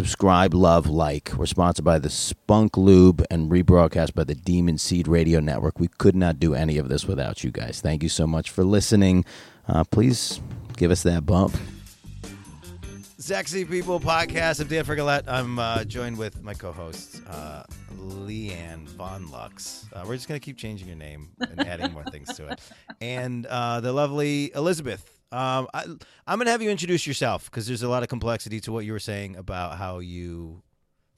subscribe, love, like. We're sponsored by the Spunk Lube and rebroadcast by the Demon Seed Radio Network. We could not do any of this without you guys. Thank you so much for listening. Uh, please give us that bump. Sexy People Podcast. I'm Dan Frigolette. I'm uh, joined with my co-host, uh, Leanne Von Lux. Uh, we're just going to keep changing your name and adding more things to it. And uh, the lovely Elizabeth. Um, I, I'm going to have you introduce yourself because there's a lot of complexity to what you were saying about how you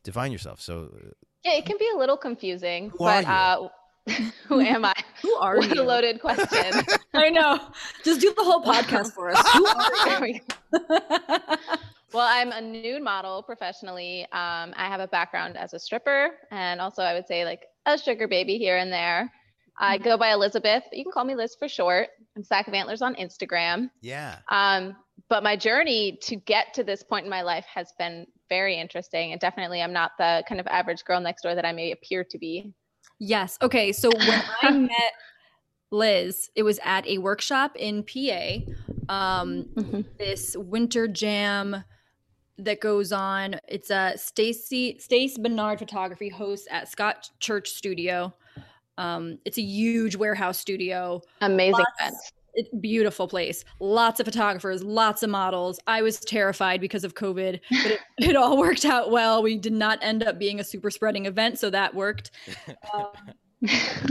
define yourself. So, uh, yeah, it can be a little confusing. Who but are uh, who am I? Who are what you? a loaded question. I know. Just do the whole podcast for us. Who are you? well, I'm a nude model professionally. Um, I have a background as a stripper and also I would say like a sugar baby here and there. I Mm-hmm. go by Elizabeth, but you can call me Liz for short. I'm Sack of Antlers on Instagram. yeah. Um, but my journey to get to this point in my life has been very interesting. And definitely, I'm not the kind of average girl next door that I may appear to be. yes. Okay. So when I met Liz, it was at a workshop in PA. Um, this winter jam that goes on. It's a Stacy Stace Bernard photography hosts at Scott Church Studio. Um, it's a huge warehouse studio. Amazing Lots- event. it, beautiful place lots of photographers lots of models i was terrified because of covid but it, it all worked out well we did not end up being a super spreading event so that worked um,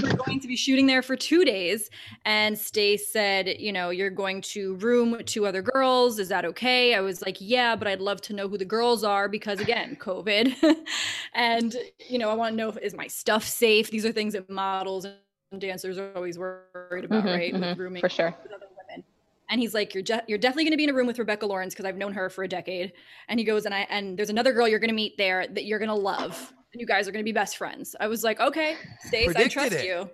we're going to be shooting there for two days and stace said you know you're going to room with two other girls is that okay i was like yeah but i'd love to know who the girls are because again covid and you know i want to know if is my stuff safe these are things that models and dancers are always worried about Mhm, right mhm, with rooming For sure. with other women. And he's like, "You're je- you're definitely going to be in a room with Rebecca Lawrence because I've known her for a decade." And he goes, "And I and there's another girl you're going to meet there that you're going to love, you guys are going to be best friends." I was like, "Okay, Stace, I trust it. you.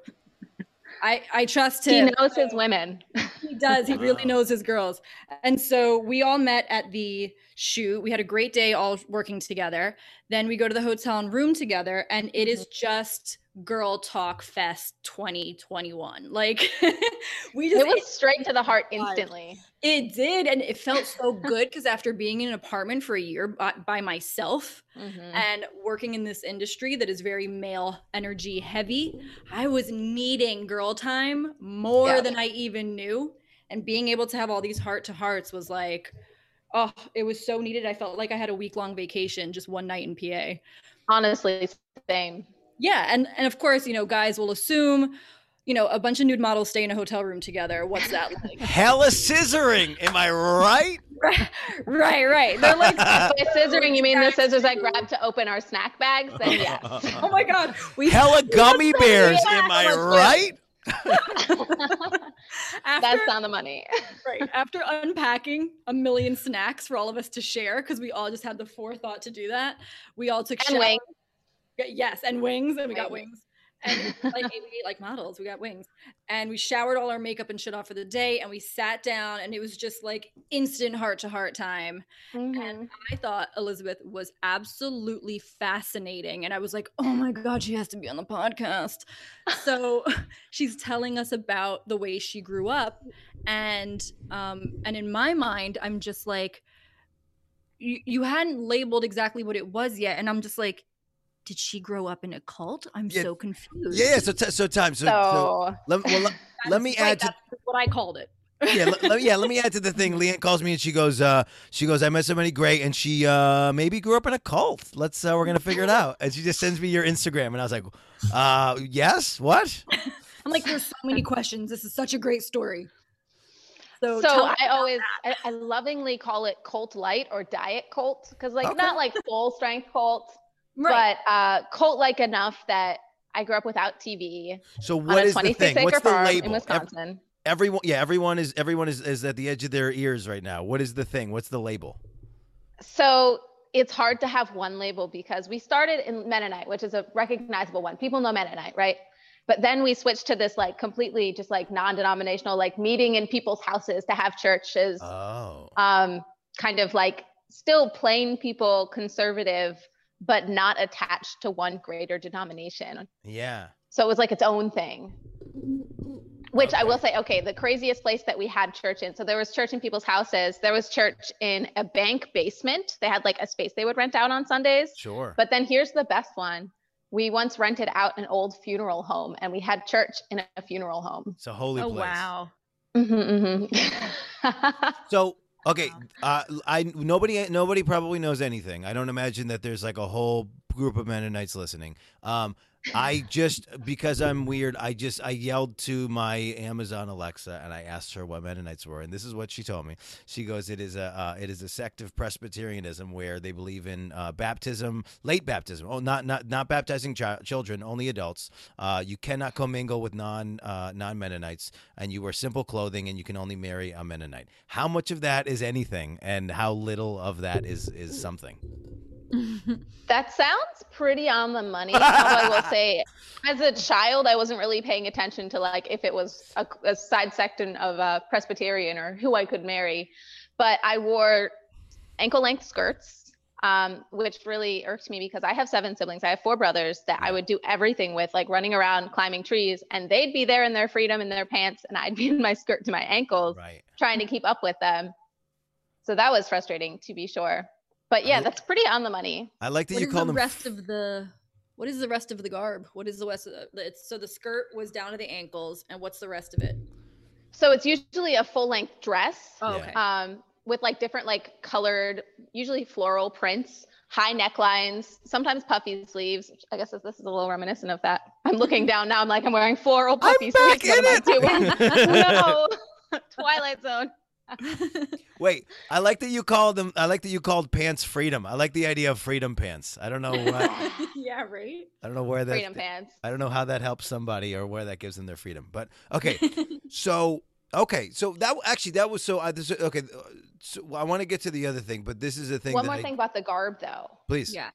I I trust him. He knows his women. He does. He really knows his girls. And so we all met at the shoot. We had a great day all working together. Then we go to the hotel and room together, and it is mm-hmm. just girl talk fest 2021. Like we just It was straight to the heart instantly. it did, and it felt so good because after being in an apartment for a year by, by myself Mhm. and working in this industry that is very male energy heavy, I was needing girl time more Yeah. than I even knew. And being able to have all these heart to hearts was like, oh, it was so needed. I felt like I had a week long vacation just one night in PA. Honestly, same. Yeah, and and of course, you know, guys will assume, you know, a bunch of nude models stay in a hotel room together. What's that like? Hella scissoring. Am I right? right, right. They're like, By scissoring, you mean the scissors I grabbed to open our snack bags? Then yes. oh my god, we Hella gummy bears. Am I let's do it. right? after That's on the money. right after unpacking a million snacks for all of us to share because we all just had the forethought to do that. We all took And showers. Yes, and wings, and we got Wings. And like we like models, we got wings. And we showered all our makeup and shit off for the day, and we sat down, and it was just like instant heart to heart time. Mhm. I thought Elizabeth was absolutely fascinating. And I was like, oh my God, she has to be on the podcast. So she's telling us about the way she grew up. And um, and in my mind, I'm just like, you, you hadn't labeled exactly what it was yet. And I'm just like, did she grow up in a cult? I'm Yeah. so confused. Yeah. yeah, So, t- so time. So, so So, let, well, let, let me Right, add to that's what I called it. yeah, let, let- yeah. Let me add to the thing. Leanne calls me and she goes, uh, she goes, I met somebody great, and she uh, maybe grew up in a cult. Let's, uh, we're gonna figure it out. And she just sends me your Instagram, and I was like, uh, yes, what? I'm like, there's so many questions. This is such a great story. So, so I always, I, I lovingly call it cult light or diet cult because, like, Okay. not like full strength cult, Right. but uh, cult like enough that I grew up without TV So on what a is the 26 thing? What's the label? in Ev- Wisconsin. everyone, yeah, everyone is everyone is, is at the edge of their ears right now. What is the thing? What's the label? So it's hard to have one label because we started in Mennonite, which is a recognizable one. People know Mennonite, right? But then we switched to this like completely just like non-denominational, like meeting in people's houses to have churches, Oh, um, kind of like still plain people, conservative, but not attached to one greater denomination. yeah. So it was like its own thing. Which I will say, okay, the craziest place that we had church in. So there was church in people's houses. There was church in a bank basement. They had like a space they would rent out on Sundays. Sure. But then here's the best one. We once rented out an old funeral home and we had church in a funeral home. it's a holy Oh place. wow. Mhm, mhm. So okay, uh, I nobody nobody probably knows anything. I don't imagine that there's like a whole group of Mennonites listening. Um, I just because I'm weird, I just I yelled to my Amazon Alexa and I asked her what Mennonites were, and this is what she told me. She goes, "It is a uh, it is a sect of Presbyterianism where they believe in uh, baptism, late baptism. Oh, not not not baptizing chi- children, only adults. Uh, you cannot commingle with non uh, non Mennonites, and you wear simple clothing, and you can only marry a Mennonite. How much of that is anything, and how little of that is is something? that sounds pretty on the money. I will say, as a child, I wasn't really paying attention to like if it was a, a side section of a Presbyterian or who I could marry. But I wore ankle length skirts, um, which really irked me because I have seven siblings. I have four brothers that I would do everything with, like running around, climbing trees, and they'd be there in their freedom in their pants, and I'd be in my skirt to my ankles Right. trying to keep up with them. So that was frustrating to be sure. But yeah, I- that's pretty on the money. I like that What you is call the them. rest of the what is the rest of the garb? What is the rest of the it's, so the skirt was down to the ankles and what's the rest of it? So it's usually a full length dress Oh, okay. um, with like different like colored, usually floral prints, high necklines, sometimes puffy sleeves. which I guess this is a little reminiscent of that. I'm looking down now. I'm like I'm wearing floral puffy I'm puffy back sleeves. What in am I it. doing? no, Twilight Zone. Wait, I like that you called them. I like that you called pants freedom. I like the idea of freedom pants. I don't know what. yeah, right? I don't know where that. Freedom pants. I don't know how that helps somebody or where that gives them their freedom. But okay, so okay, so that actually that was so. I, this, okay, uh, so I want to get to the other thing, but this is a thing. One that more I- thing about the garb though. please. yeah.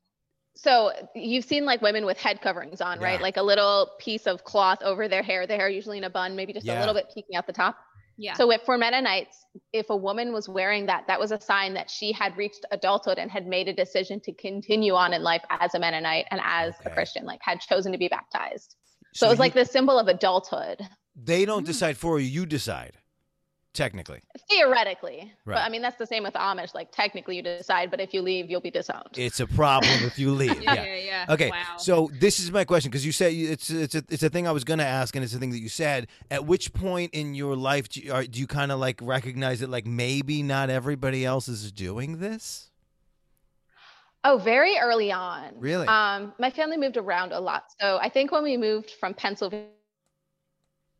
So you've seen like women with head coverings on, right? Like a little piece of cloth over their hair. The hair usually in a bun, maybe just Yeah. a little bit peeking out the top. Yeah. So if for Mennonites, if a woman was wearing that, that was a sign that she had reached adulthood and had made a decision to continue on in life as a Mennonite and as Okay. a Christian, like had chosen to be baptized. So, it was you- like the symbol of adulthood, they don't Mm. decide for you; you decide. Technically, theoretically. Right. But I mean, that's the same with Amish. Like technically you decide, but if you leave, you'll be disowned. it's a problem if you leave. yeah, yeah. yeah, yeah. Okay, Wow. so this is my question because you said it's it's a it's a thing I was going to ask, and it's a thing that you said. At which point in your life do you, are, do you kind of like recognize that like maybe not everybody else is doing this? Oh, very early on. Really? Um, my family moved around a lot. So I think when we moved from Pennsylvania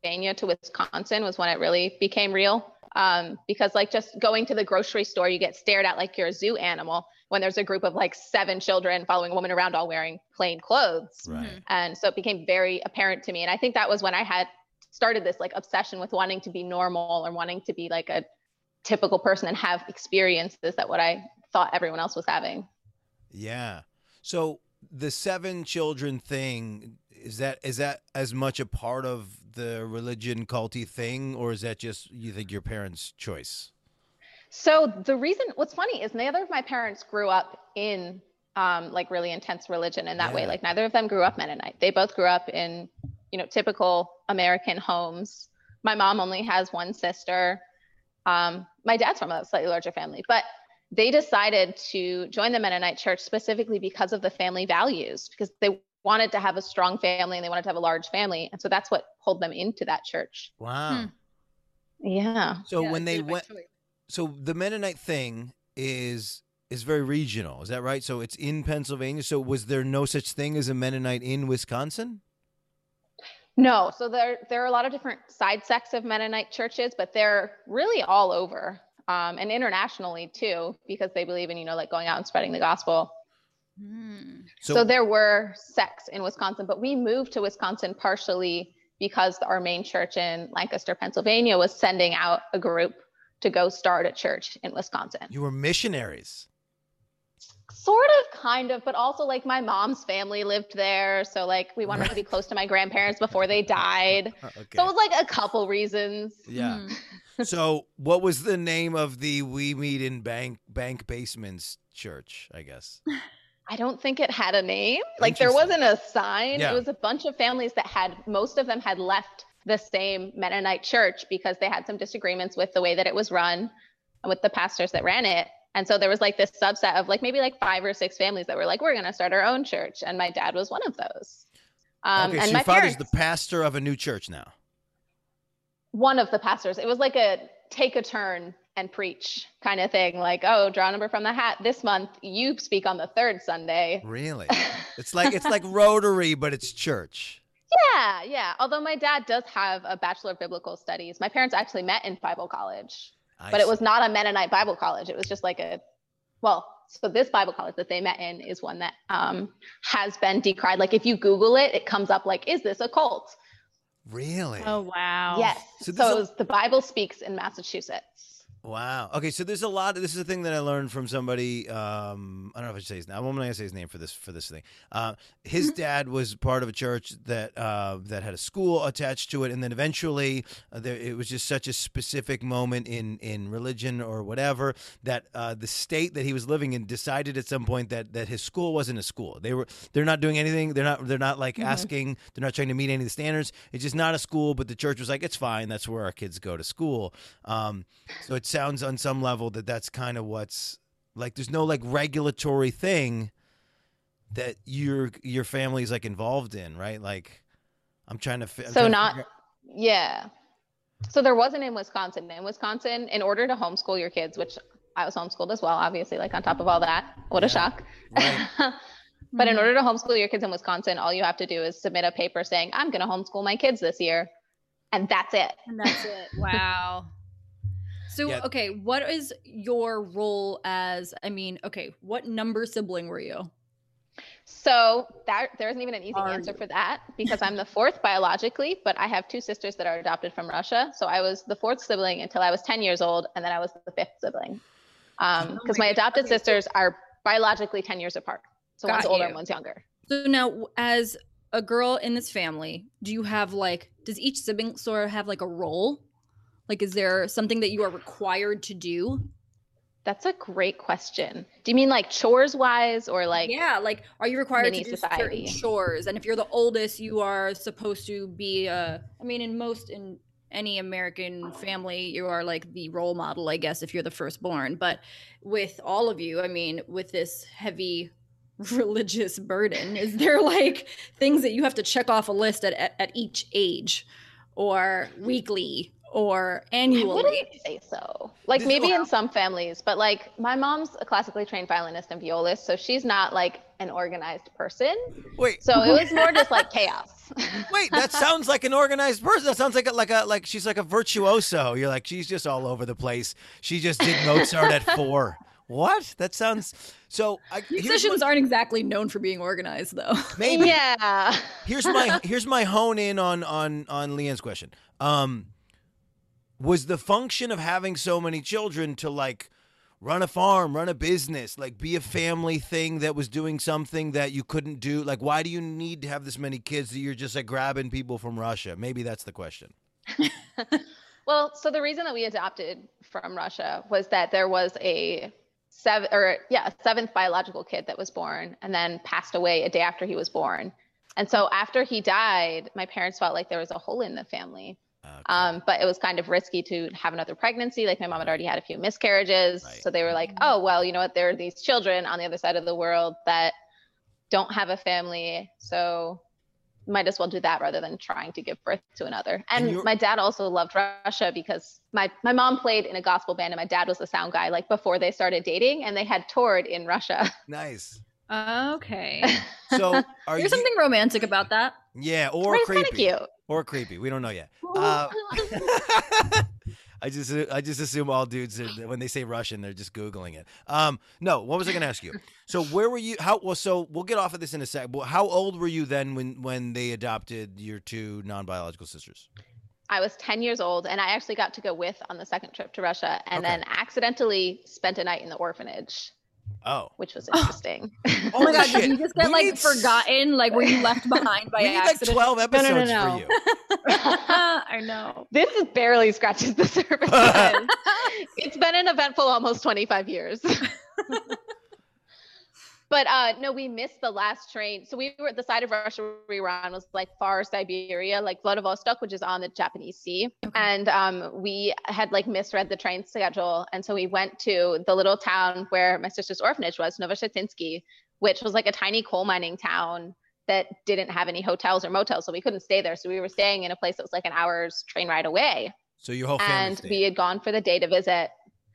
to Wisconsin was when it really became real. Um, because like just going to the grocery store, you get stared at like you're a zoo animal when there's a group of like seven children following a woman around all wearing plain clothes. Right. Mhm. And so it became very apparent to me. And I think that was when I had started this like obsession with wanting to be normal or wanting to be like a typical person and have experiences that what I thought everyone else was having. Yeah. So the seven children thing is that is that as much a part of the religion culty thing, or is that just you think your parents' choice? So the reason, what's funny is neither of my parents grew up in um, like really intense religion in that way. Like neither of them grew up Mennonite. They both grew up in, you know, typical American homes. My mom only has one sister. Um, my dad's from a slightly larger family, but they decided to join the Mennonite church specifically because of the family values, because they wanted to have a strong family and they wanted to have a large family. And so that's what pulled them into that church. Wow. Hmm. Yeah. So Yeah, when they went, choice. so the Mennonite thing is is very regional. Is that right? So it's in Pennsylvania. So was there no such thing as a Mennonite in Wisconsin? No, so there there are a lot of different side sects of Mennonite churches, but they're really all over um, and internationally too, because they believe in you know like going out and spreading the gospel. Hmm. So, there were sects in Wisconsin, but we moved to Wisconsin partially because our main church in Lancaster, Pennsylvania, was sending out a group to go start a church in Wisconsin. you were missionaries. Sort of, kind of, but also like my mom's family lived there, so like we wanted to be close to my grandparents before they died. Okay. So it was like a couple reasons. yeah. Hmm. so what was the name of the we meet in bank bank basements church? I guess. I don't think it had a name. Like there wasn't a sign. Yeah. It was a bunch of families that had most of them had left the same Mennonite church because they had some disagreements with the way that it was run and with the pastors that ran it. And so there was like this subset of like maybe like five or six families that were like, we're going to start our own church. And my dad was one of those. Um, okay, and so my your father's parents, the pastor of a new church now. one of the pastors, it was like a take a turn and preach kind of thing. Like, oh, draw a number from the hat this month. You speak on the third Sunday. Really? It's like it's like Rotary, but it's church. Yeah, yeah. Although my dad does have a Bachelor of Biblical Studies. My parents actually met in Bible college. I but it was not a Mennonite Bible college. It was just like a, well, so this Bible college that they met in is one that um, has been decried. Like if you Google it, it comes up like, is this a cult? really. Oh wow. Yes. So So, this is- it was the Bible speaks in Massachusetts. Wow. Okay, so there's a lot. This is a thing that I learned from somebody. Um, I don't know if I should say his name. I'm not gonna say his name for this for this thing. Uh, his Mm-hmm. dad was part of a church that uh, that had a school attached to it, and then eventually uh, there, it was just such a specific moment in in religion or whatever that uh, the state that he was living in decided at some point that that his school wasn't a school. They were they're not doing anything. They're not they're not like asking. They're not trying to meet any of the standards. It's just not a school. But the church was like, it's fine. That's where our kids go to school. Um, so it sounds on some level that that's kind of what's like. There's no like regulatory thing that your your family's like involved in, right? Like, I'm trying to. Fi- I'm So trying to not- figure- Yeah. So there wasn't in Wisconsin. In Wisconsin, in order to homeschool your kids, which I was homeschooled as well, obviously, like on top of all that, what a Yeah. shock. Right. but in Mhm. order to homeschool your kids in Wisconsin, all you have to do is submit a paper saying, I'm going to homeschool my kids this year. And that's it. And that's it. Wow. So Yeah. okay, what is your role as I mean, okay, what number sibling were you? So that there isn't even an easy Are answer you? for that because I'm the fourth biologically, but I have two sisters that are adopted from Russia. So I was the fourth sibling until I was 10 years old, and then I was the fifth sibling. Um, Oh because my my adopted Okay, sisters are biologically 10 years apart. So Got one's older you. and one's younger. So now as a girl in this family, do you have like does each sibling sort of have like a role? Like is there something that you are required to do? That's a great question. Do you mean like chores wise or like yeah, like are you required to do society. certain chores? And if you're the oldest, you are supposed to be uh I mean in most in any American family, you are like the role model, I guess, if you're the firstborn. But with all of you, I mean, with this heavy religious burden, is there like things that you have to check off a list at, at, at each age or weekly or I annually? wouldn't say so. Like This- maybe in some families, but like my mom's a classically trained violinist and violist, so she's not like an organized person. Wait, So it was more just like chaos. wait. That sounds like an organized person. That sounds like a, like a like she's like a virtuoso. You're like she's just all over the place. She just did Mozart at four. What? That sounds so. I, Musicians aren't exactly known for being organized, though. maybe Yeah. here's my here's my hone in on on on Leanne's question. Um, was the function of having so many children to like run a farm, run a business, like be a family thing that was doing something that you couldn't do? Like, why do you need to have this many kids that you're just like grabbing people from Russia? Maybe that's the question. Well, so the reason that we adopted from Russia was that there was a seven or yeah, seventh biological kid that was born and then passed away a day after he was born. And so after he died, my parents felt like there was a hole in the family. Okay. Um, but it was kind of risky to have another pregnancy. Like my mom had already had a few miscarriages. Right. So they were like, oh, well, you know what? There are these children on the other side of the world that don't have a family. So might as well do that rather than trying to give birth to another. And And, my dad also loved Russia because my, my mom played in a gospel band and my dad was the sound guy like before they started dating and they had toured in Russia. nice. Okay. So are you? Something romantic about that. Yeah, or It's kind of creepy, cute. or creepy. We don't know yet. Uh, I just I just assume all dudes are, when they say Russian they're just googling it. Um, no, what was I going to ask you? So where were you? How well? So we'll get off of this in a sec. But how old were you then when when they adopted your two non biological sisters? I was 10 years old and I actually got to go with on the second trip to Russia and Okay. then accidentally spent a night in the orphanage, Oh, which was interesting. Oh my god, did you just get We like need forgotten? Like were you left behind by we need like accident? twelve no, episodes no. for you. I know. this is barely scratches the surface. it's been an eventful almost 25 years. But uh no, we missed the last train. So we were at the side of Russia we were on was like far Siberia, like Vladivostok, which is on the Japanese Sea. And um we had like misread the train schedule. And so we went to the little town where my sister's orphanage was, Novoshakhtinsky, which was like a tiny coal mining town that didn't have any hotels or motels. So we couldn't stay there. So we were staying in a place that was like an hour's train ride away. So your whole family and stayed. we had gone for the day to visit.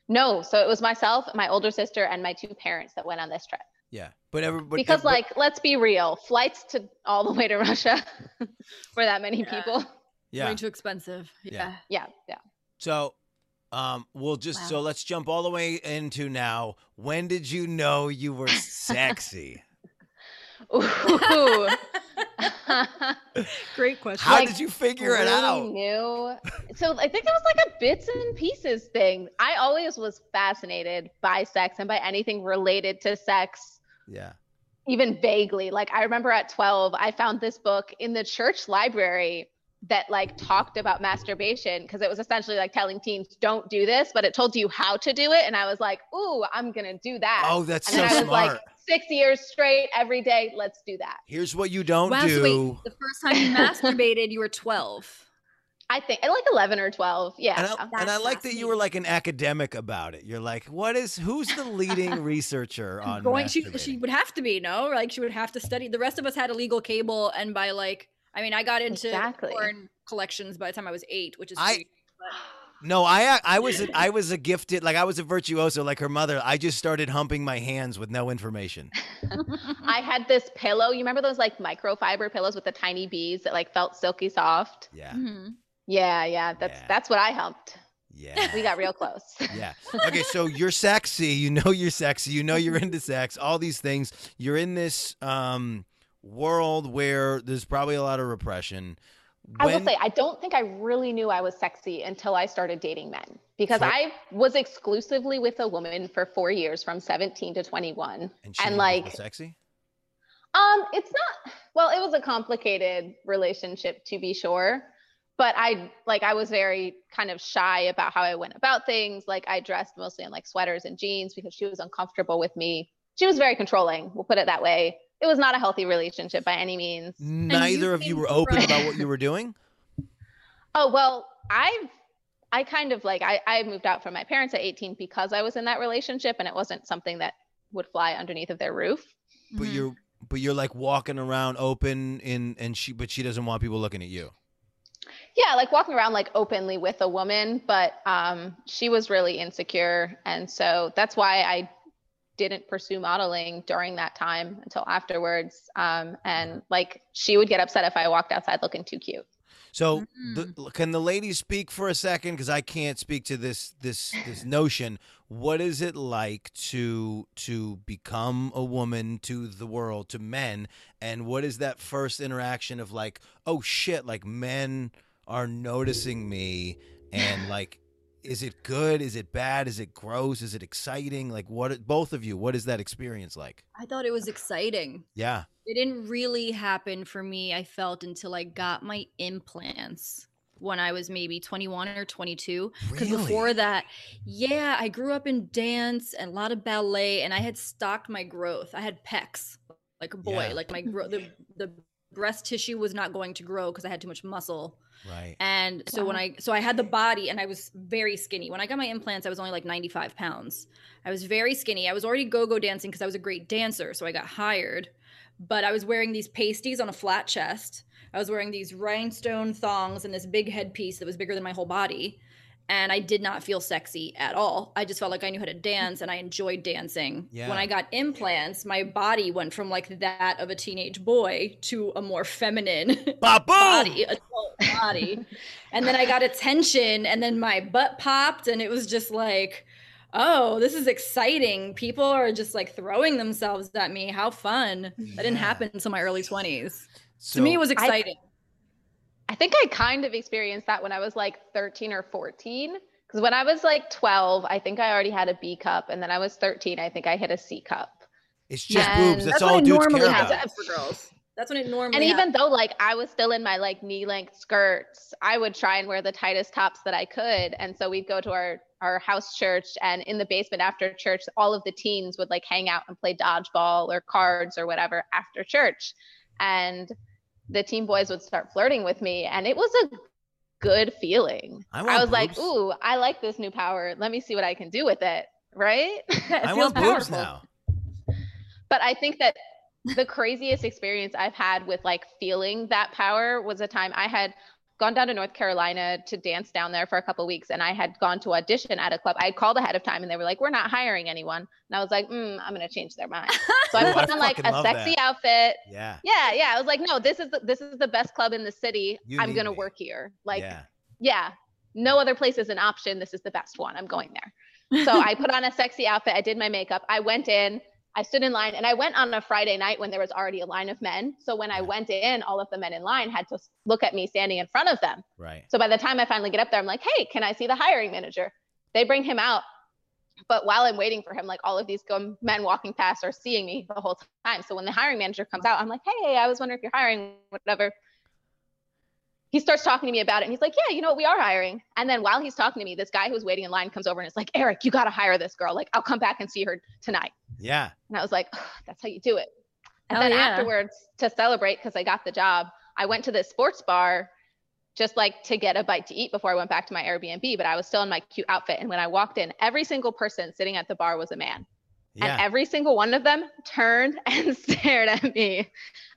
No, so it was myself, my older sister, and my two parents that went on this trip. Yeah, but everybody because, like, let's be real, flights to all the way to Russia for that many Yeah. people. yeah. Way too expensive. Yeah. Yeah. Yeah, yeah. So, um, we'll just so let's jump all the way into now. When did you know you were sexy? Ooh. Great question. How Like, did you figure it really out? Knew. So I think it was like a bits and pieces thing. I always was fascinated by sex and by anything related to sex. Yeah. even vaguely. Like I remember at 12, I found this book in the church library that like talked about masturbation because it was essentially like telling teens don't do this, but it told you how to do it. And I was like, ooh, I'm gonna do that. Oh, that's and so then I was smart. like, six years straight, every day, let's do that. Here's what you don't Wow, so do. wait, the first time you masturbated, you were 12. I think like 11 or 12. Yeah. And I, and I like that you were like an academic about it. You're like, what is who's the leading researcher on Going, she, she would have to be, no? Like she would have to study. The rest of us had illegal cable, and by like, I mean, I got into Exactly. porn collections by the time I was eight, which is I- crazy, No, I I was a, I was a gifted like I was a virtuoso like her mother. I just started humping my hands with no information. I had this pillow. You remember those like microfiber pillows with the tiny bees that like felt silky soft? Yeah, Mhm. Yeah, yeah. That's Yeah. that's what I helped. yeah, We got real close. yeah. Okay, so you're sexy. You know you're sexy. You know you're into sex. All these things. You're in this um world where there's probably a lot of repression. I will say, I don't think I really knew I was sexy until I started dating men because For- I was exclusively with a woman for four years from 17 to 21. and, she and, like- sexy. Um, it's not, well, it was a complicated relationship to be sure, but I like, I was very kind of shy about how I went about things. Like, I dressed mostly in like sweaters and jeans because she was uncomfortable with me. She was very controlling, we'll put it that way. It was not a healthy relationship by any means. Neither of you were open from- about what you were doing. Oh well, I've I kind of like I I moved out from my parents at 18 because I was in that relationship and it wasn't something that would fly underneath of their roof. But Mhm. you're but you're like walking around open in and she but she doesn't want people looking at you. Yeah, like walking around like openly with a woman, but um she was really insecure and so that's why I didn't pursue modeling during that time until afterwards. Um and like she would get upset if I walked outside looking too cute. So Mm. the, can the ladies speak for a second because I can't speak to this this this notion. What is it like to to become a woman to the world to men, and what is that first interaction of like, oh shit, like men are noticing me, and like, is it good? Is it bad? Is it gross? Is it exciting? Like, what? Both of you, what is that experience like? I thought it was exciting. Yeah. It didn't really happen for me, I felt, until I got my implants when I was maybe 21 or 22. Because Really? before that, yeah, I grew up in dance and a lot of ballet, and I had stocked my growth. I had pecs like a boy. Yeah. Like my gro- the, the breast tissue was not going to grow because I had too much muscle. Right. And so when I so I had the body and I was very skinny. When I got my implants, I was only like 95 pounds. I was very skinny. I was already go-go dancing because I was a great dancer, so I got hired. But I was wearing these pasties on a flat chest. I was wearing these rhinestone thongs and this big headpiece that was bigger than my whole body. And I did not feel sexy at all. I just felt like I knew how to dance and I enjoyed dancing. Yeah. When I got implants, my body went from like that of a teenage boy to a more feminine body, adult body. and then I got attention, and then my butt popped, and it was just like, oh, this is exciting. People are just like throwing themselves at me. How fun. That didn't happen until my early 20s. So, to me, it was exciting. I think I kind of experienced that when I was like 13 or 14. Because when I was like 12, I think I already had a B cup. And then I was 13, I think I hit a C cup. it's just And boobs. That's, what all I dudes normally care about. have for girls. That's when it normally. and even happens. though like I was still in my like knee length skirts, I would try and wear the tightest tops that I could. And so we'd go to our our house church and in the basement after church, all of the teens would like hang out and play dodgeball or cards or whatever after church. And the team boys would start flirting with me and it was a good feeling. I I, was like, ooh, I like this new power. Let me see what I can do with it. Right? It I want boobs now. but I think that the craziest experience I've had with like feeling that power was a time I had gone down to North Carolina to dance down there for a couple weeks and I had gone to audition at a club. I had called ahead of time and they were like, we're not hiring anyone. And I was like, mm, I'm going to change their mind. So I I put on like a sexy that. outfit. Yeah. Yeah. Yeah. I was like, no, this is the, this is the best club in the city. You I'm going to me. work here. Like, yeah. yeah, no other place is an option. This is the best one. I'm going there. So I put on a sexy outfit. I did my makeup. I went in. I stood in line and I went on a Friday night when there was already a line of men. So when I went in, all of the men in line had to look at me standing in front of them. Right. So by the time I finally get up there, I'm like, hey, can I see the hiring manager? They bring him out. But while I'm waiting for him, like all of these men walking past are seeing me the whole time. So when the hiring manager comes out, I'm like, hey, I was wondering if you're hiring, whatever. He starts talking to me about it and he's like, yeah, you know what? We are hiring. And then while he's talking to me, this guy who's waiting in line comes over and is like, Eric, you got to hire this girl. Like, I'll come back and see her tonight. Yeah. And I was like, "Ugh, that's how you do it. And Hell then yeah. afterwards, to celebrate, because I got the job, I went to this sports bar just like to get a bite to eat before I went back to my Airbnb. But I was still in my cute outfit. And when I walked in, every single person sitting at the bar was a man. And every single one of them turned and stared at me.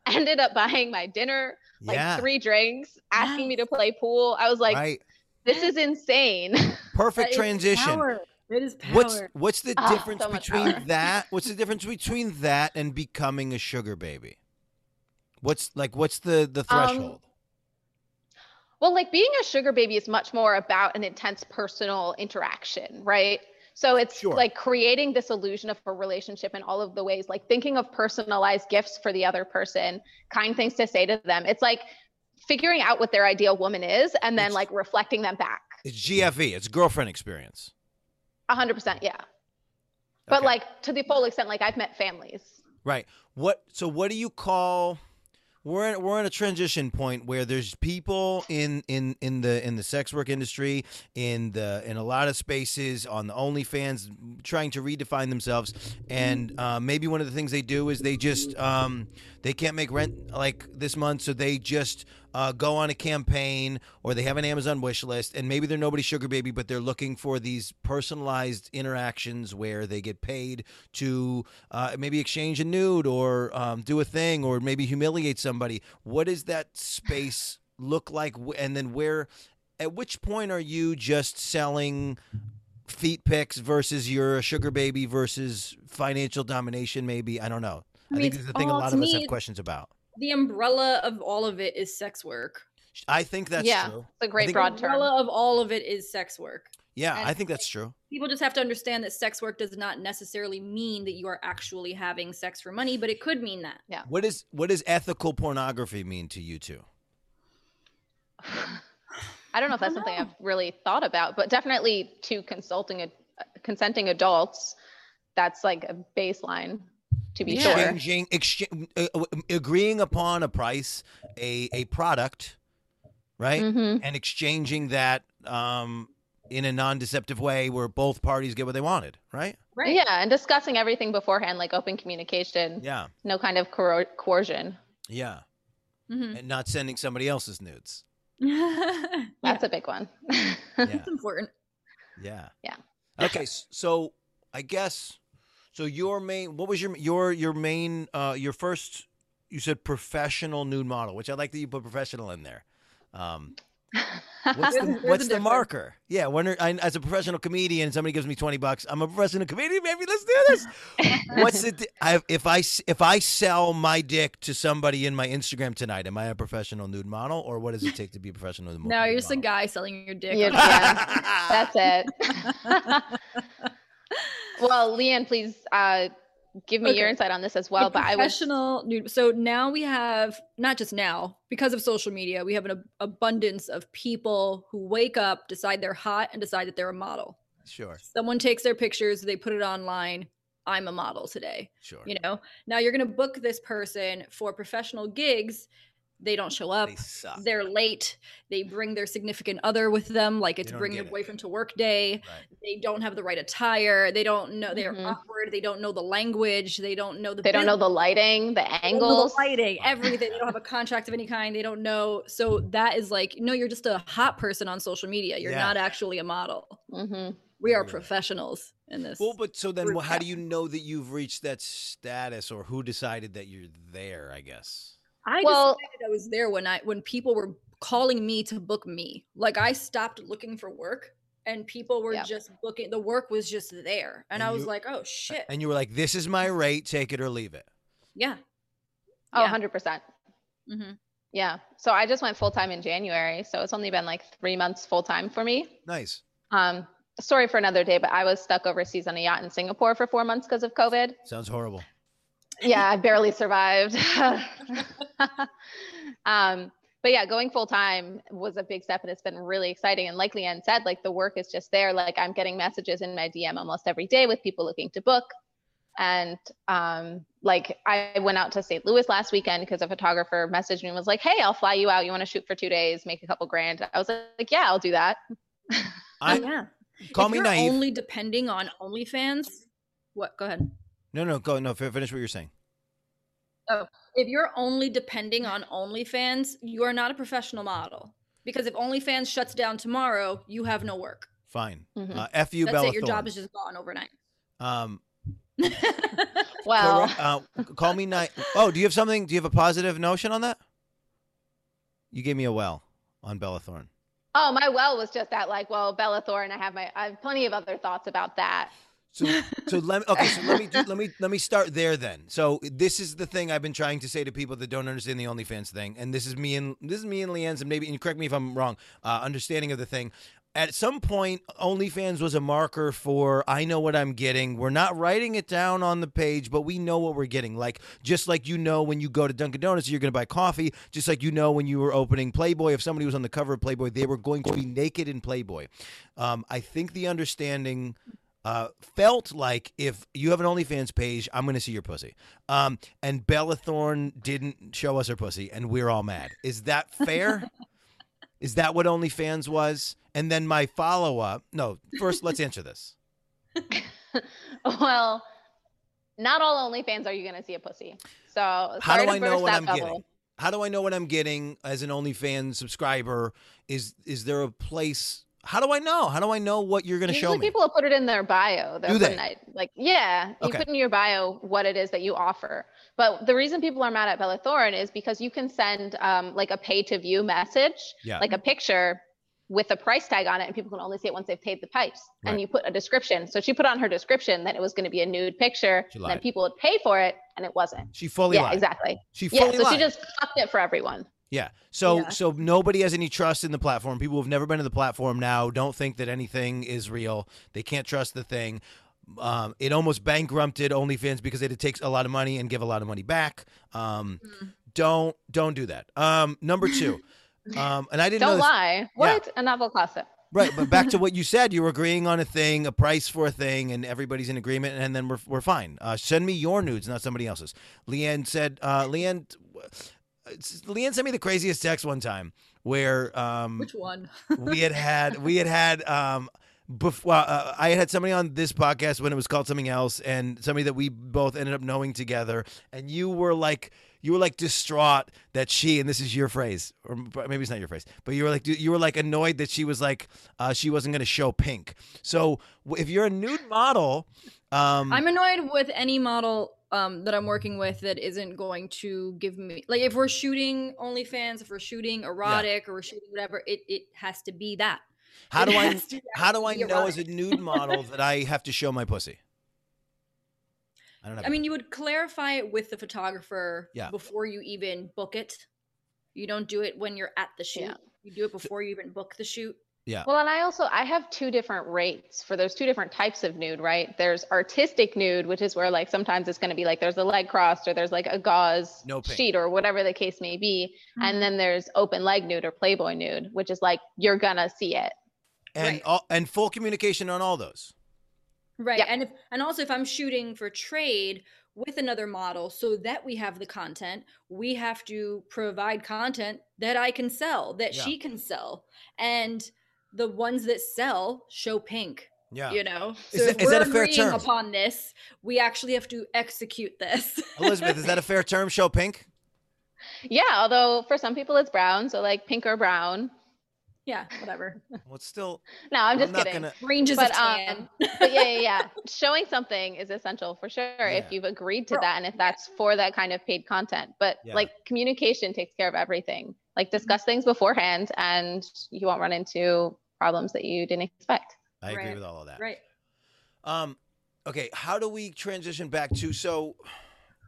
Ended up buying my dinner, like yeah. three drinks, asking me to play pool. I was like, right. this is insane. Perfect That is transition. power. It is power. What's what's the Ah, difference so between power. that? What's the difference between that and becoming a sugar baby? What's like what's the the Um, threshold? Well, like being a sugar baby is much more about an intense personal interaction, right? So it's Sure. like creating this illusion of a relationship in all of the ways, like thinking of personalized gifts for the other person, kind things to say to them. It's like figuring out what their ideal woman is and then It's- like reflecting them back. it's GFE. It's girlfriend experience. A hundred percent, yeah. But like to the full extent, like I've met families. Right. What? So what do you call? We're in, we're in a transition point where there's people in in in the in the sex work industry in the in a lot of spaces on the OnlyFans trying to redefine themselves, and uh, maybe one of the things they do is they just um, they can't make rent like this month, so they just uh, go on a campaign or they have an Amazon wish list, and maybe they're nobody's sugar baby, but they're looking for these personalized interactions where they get paid to uh, maybe exchange a nude or um, do a thing or maybe humiliate somebody. What does that space look like? And then where, at which point are you just selling? Feet pics versus you're a sugar baby versus financial domination, maybe. I don't know. I, I mean, think this is the thing a lot to of us have questions about. the umbrella of all of it is sex work. I think that's yeah, true. it's a great think- broad the term. umbrella of all of it is sex work. Yeah, And I think that's true. People just have to understand that sex work does not necessarily mean that you are actually having sex for money, but it could mean that. Yeah. What is what does ethical pornography mean to you two? I don't know if that's something know. I've really thought about, but definitely to consulting a, consenting adults, that's like a baseline to be Yeah. sure. Exchanging, exchange, uh, uh, agreeing upon a price, a a product, right, hmm and exchanging that um, in a non-deceptive way where both parties get what they wanted, right? Right. Yeah, and discussing everything beforehand, like open communication, Yeah, no kind of coer- coercion. yeah, Mhm. and not sending somebody else's nudes. yeah, That's a big one. Yeah, it's important. yeah, Yeah. Okay, so I guess so. Your main, what was your your your main uh your first? You said professional nude model, which I like that you put professional in there. Um, what's the what's the marker? Yeah, when are- I, as a professional comedian, somebody gives me twenty bucks. I'm a professional comedian, baby. Let's do this. What's it? I, if I if I sell my dick to somebody in my Instagram tonight, am I a professional nude model, or what does it take to be a professional nude No, you're just a guy selling your dick. You're- yeah, that's it. well, Leanne, please uh, give me your insight on this as well. The But I was professional. So now we have not just now because of social media, we have an ab- abundance of people who wake up, decide they're hot, and decide that they're a model. Sure. Someone takes their pictures, they put it online. I'm a model today. Sure. You know, now you're going to book this person for professional gigs. They don't show up. They suck. They're late. They bring their significant other with them, like it's don't bring get their it. boyfriend to work day. Right. They don't have the right attire. They don't know. They're Mhm. awkward. They don't know the language. They don't know the. They don't know the lighting, the They don't know angles. the lighting, everything. They don't have a contract of any kind. They don't know. So that is like, no, you're just a hot person on social media. You're Yeah. not actually a model. hmm We are Really. professionals in this. Well, but so then, group well, how do you know that you've reached that status, or who decided that you're there? I guess. I Well- decided I was there when I when people were calling me to book me. Like I stopped looking for work and people were Yeah. just booking the work was just there. And, And I was you- like, "Oh shit." And you were like, "This is my rate. Take it or leave it." yeah. Oh, Yeah. 100%. Mhm. Yeah. So I just went full time in January. So it's only been like three months full time for me. Nice. Um, story for another day, but I was stuck overseas on a yacht in Singapore for four months because of COVID. Sounds horrible. yeah, I barely survived. um, but yeah, going full time was a big step and it's been really exciting. And like Leanne said, like the work is just there. Like I'm getting messages in my DM almost every day with people looking to book. And um, like I went out to St. Louis last weekend because a photographer messaged me and was like, Hey, I'll fly you out. You want to shoot for two days, make a couple grand. I was like, Yeah, I'll do that. I Oh, yeah. call if me you're naive. only depending on OnlyFans, what? Go ahead. no, no, go. No, finish what you're saying. If you're only depending on OnlyFans, you are not a professional model. Because if OnlyFans shuts down tomorrow, you have no work. Fine. Mhm. Uh, F you, That's Bella it. Your Thorne. job is just gone overnight. Um, Well, correct- uh, call me night. Oh, do you have something? Do you have a positive notion on that? You gave me a well on Bella Thorne. oh, my well was just that like, well, Bella Thorne, I have my, I have plenty of other thoughts about that. So, so let me okay. So let me do, let me let me start there then. So this is the thing I've been trying to say to people that don't understand the OnlyFans thing, and this is me and this is me and Leanne's, and maybe and correct me if I'm wrong. Uh, understanding of the thing. At some point, OnlyFans was a marker for I know what I'm getting. We're not writing it down on the page, but we know what we're getting. Like just like you know when you go to Dunkin' Donuts, you're going to buy coffee. Just like you know when you were opening Playboy, if somebody was on the cover of Playboy, they were going to be naked in Playboy. Um, I think the understanding uh, felt like if you have an OnlyFans page, I'm going to see your pussy. Um, and Bella Thorne didn't show us her pussy, and we're all mad. Is that fair? Is that what OnlyFans was? And then my follow up. No, first let's answer this. well, not all OnlyFans are you going to see a pussy. So How do I know what I'm bubble. getting? How do I know what I'm getting as an OnlyFans subscriber? Is is there a place? How do I know? How do I know what you're going to show me? people will put it in their bio. Do they? like, yeah, you Okay. put in your bio what it is that you offer. But the reason people are mad at Bella Thorne is because you can send um, like a pay to view message, Yeah. like a picture with a price tag on it, and people can only see it once they've paid the pipes. Right. And you put a description. So she put on her description that it was going to be a nude picture. And people would pay for it, and it wasn't. she fully yeah, lied. exactly. She Yeah, so lied. she just fucked it for everyone. Yeah. So Yeah. so nobody has any trust in the platform. People who've never been to the platform now don't think that anything is real. They can't trust the thing. Um, it almost bankrupted OnlyFans because it takes a lot of money and give a lot of money back. Um, Mm. Don't don't do that. Um, number two, um, and I didn't Don't lie. What? A novel concept. right, but back to what you said. You were agreeing on a thing, a price for a thing, and everybody's in agreement, and then we're we're fine. Uh, send me your nudes, not somebody else's. Leanne said. Uh, Leanne. Leanne sent me the craziest text one time where um, Which one? we had had we had had um before uh, I had had somebody on this podcast when it was called something else, and somebody that we both ended up knowing together, and you were like you were like distraught that she and this is your phrase or maybe it's not your phrase but you were like you were like annoyed that she was like uh, she wasn't going to show pink so if you're a nude model um I'm annoyed with any model um, that I'm working with that isn't going to give me like if we're shooting OnlyFans, if we're shooting erotic or we're shooting whatever, it it has to be that. how do i to how do i be know as a nude model that i have to show my pussy i don't have I mean, you would clarify it with the photographer Yeah. before you even book it. You don't do it when you're at the shoot. Yeah. You do it before you even book the shoot. Yeah Well, and I also I have two different rates for those two different types of nude, right? There's artistic nude, which is where like sometimes it's going to be like there's a leg crossed or there's like a gauze No sheet or whatever the case may be, and mm-hmm. then there's open leg nude or Playboy nude, which is like you're gonna see it. and Right. all, and full communication on all those Right. Yep. And if and also if I'm shooting for trade with another model so that we have the content, we have to provide content that I can sell, that Yeah. she can sell. And the ones that sell show pink. Yeah. You know, Is so that- if is we're that a fair term? upon this, we actually have to execute this. Elizabeth, is that a fair term? Show pink? Yeah, although for some people it's brown, so like pink or brown. yeah, whatever. Well, it's still. No, I'm just not kidding. gonna. Ranges But of tan. um, but yeah, yeah, yeah. Showing something is essential for sure Yeah. if you've agreed to Bro, that and if that's for that kind of paid content. But Yeah. like communication takes care of everything. Like discuss things beforehand, and you won't run into problems that you didn't expect. I agree Right. with all of that. right. Um, okay, how do we transition back to so?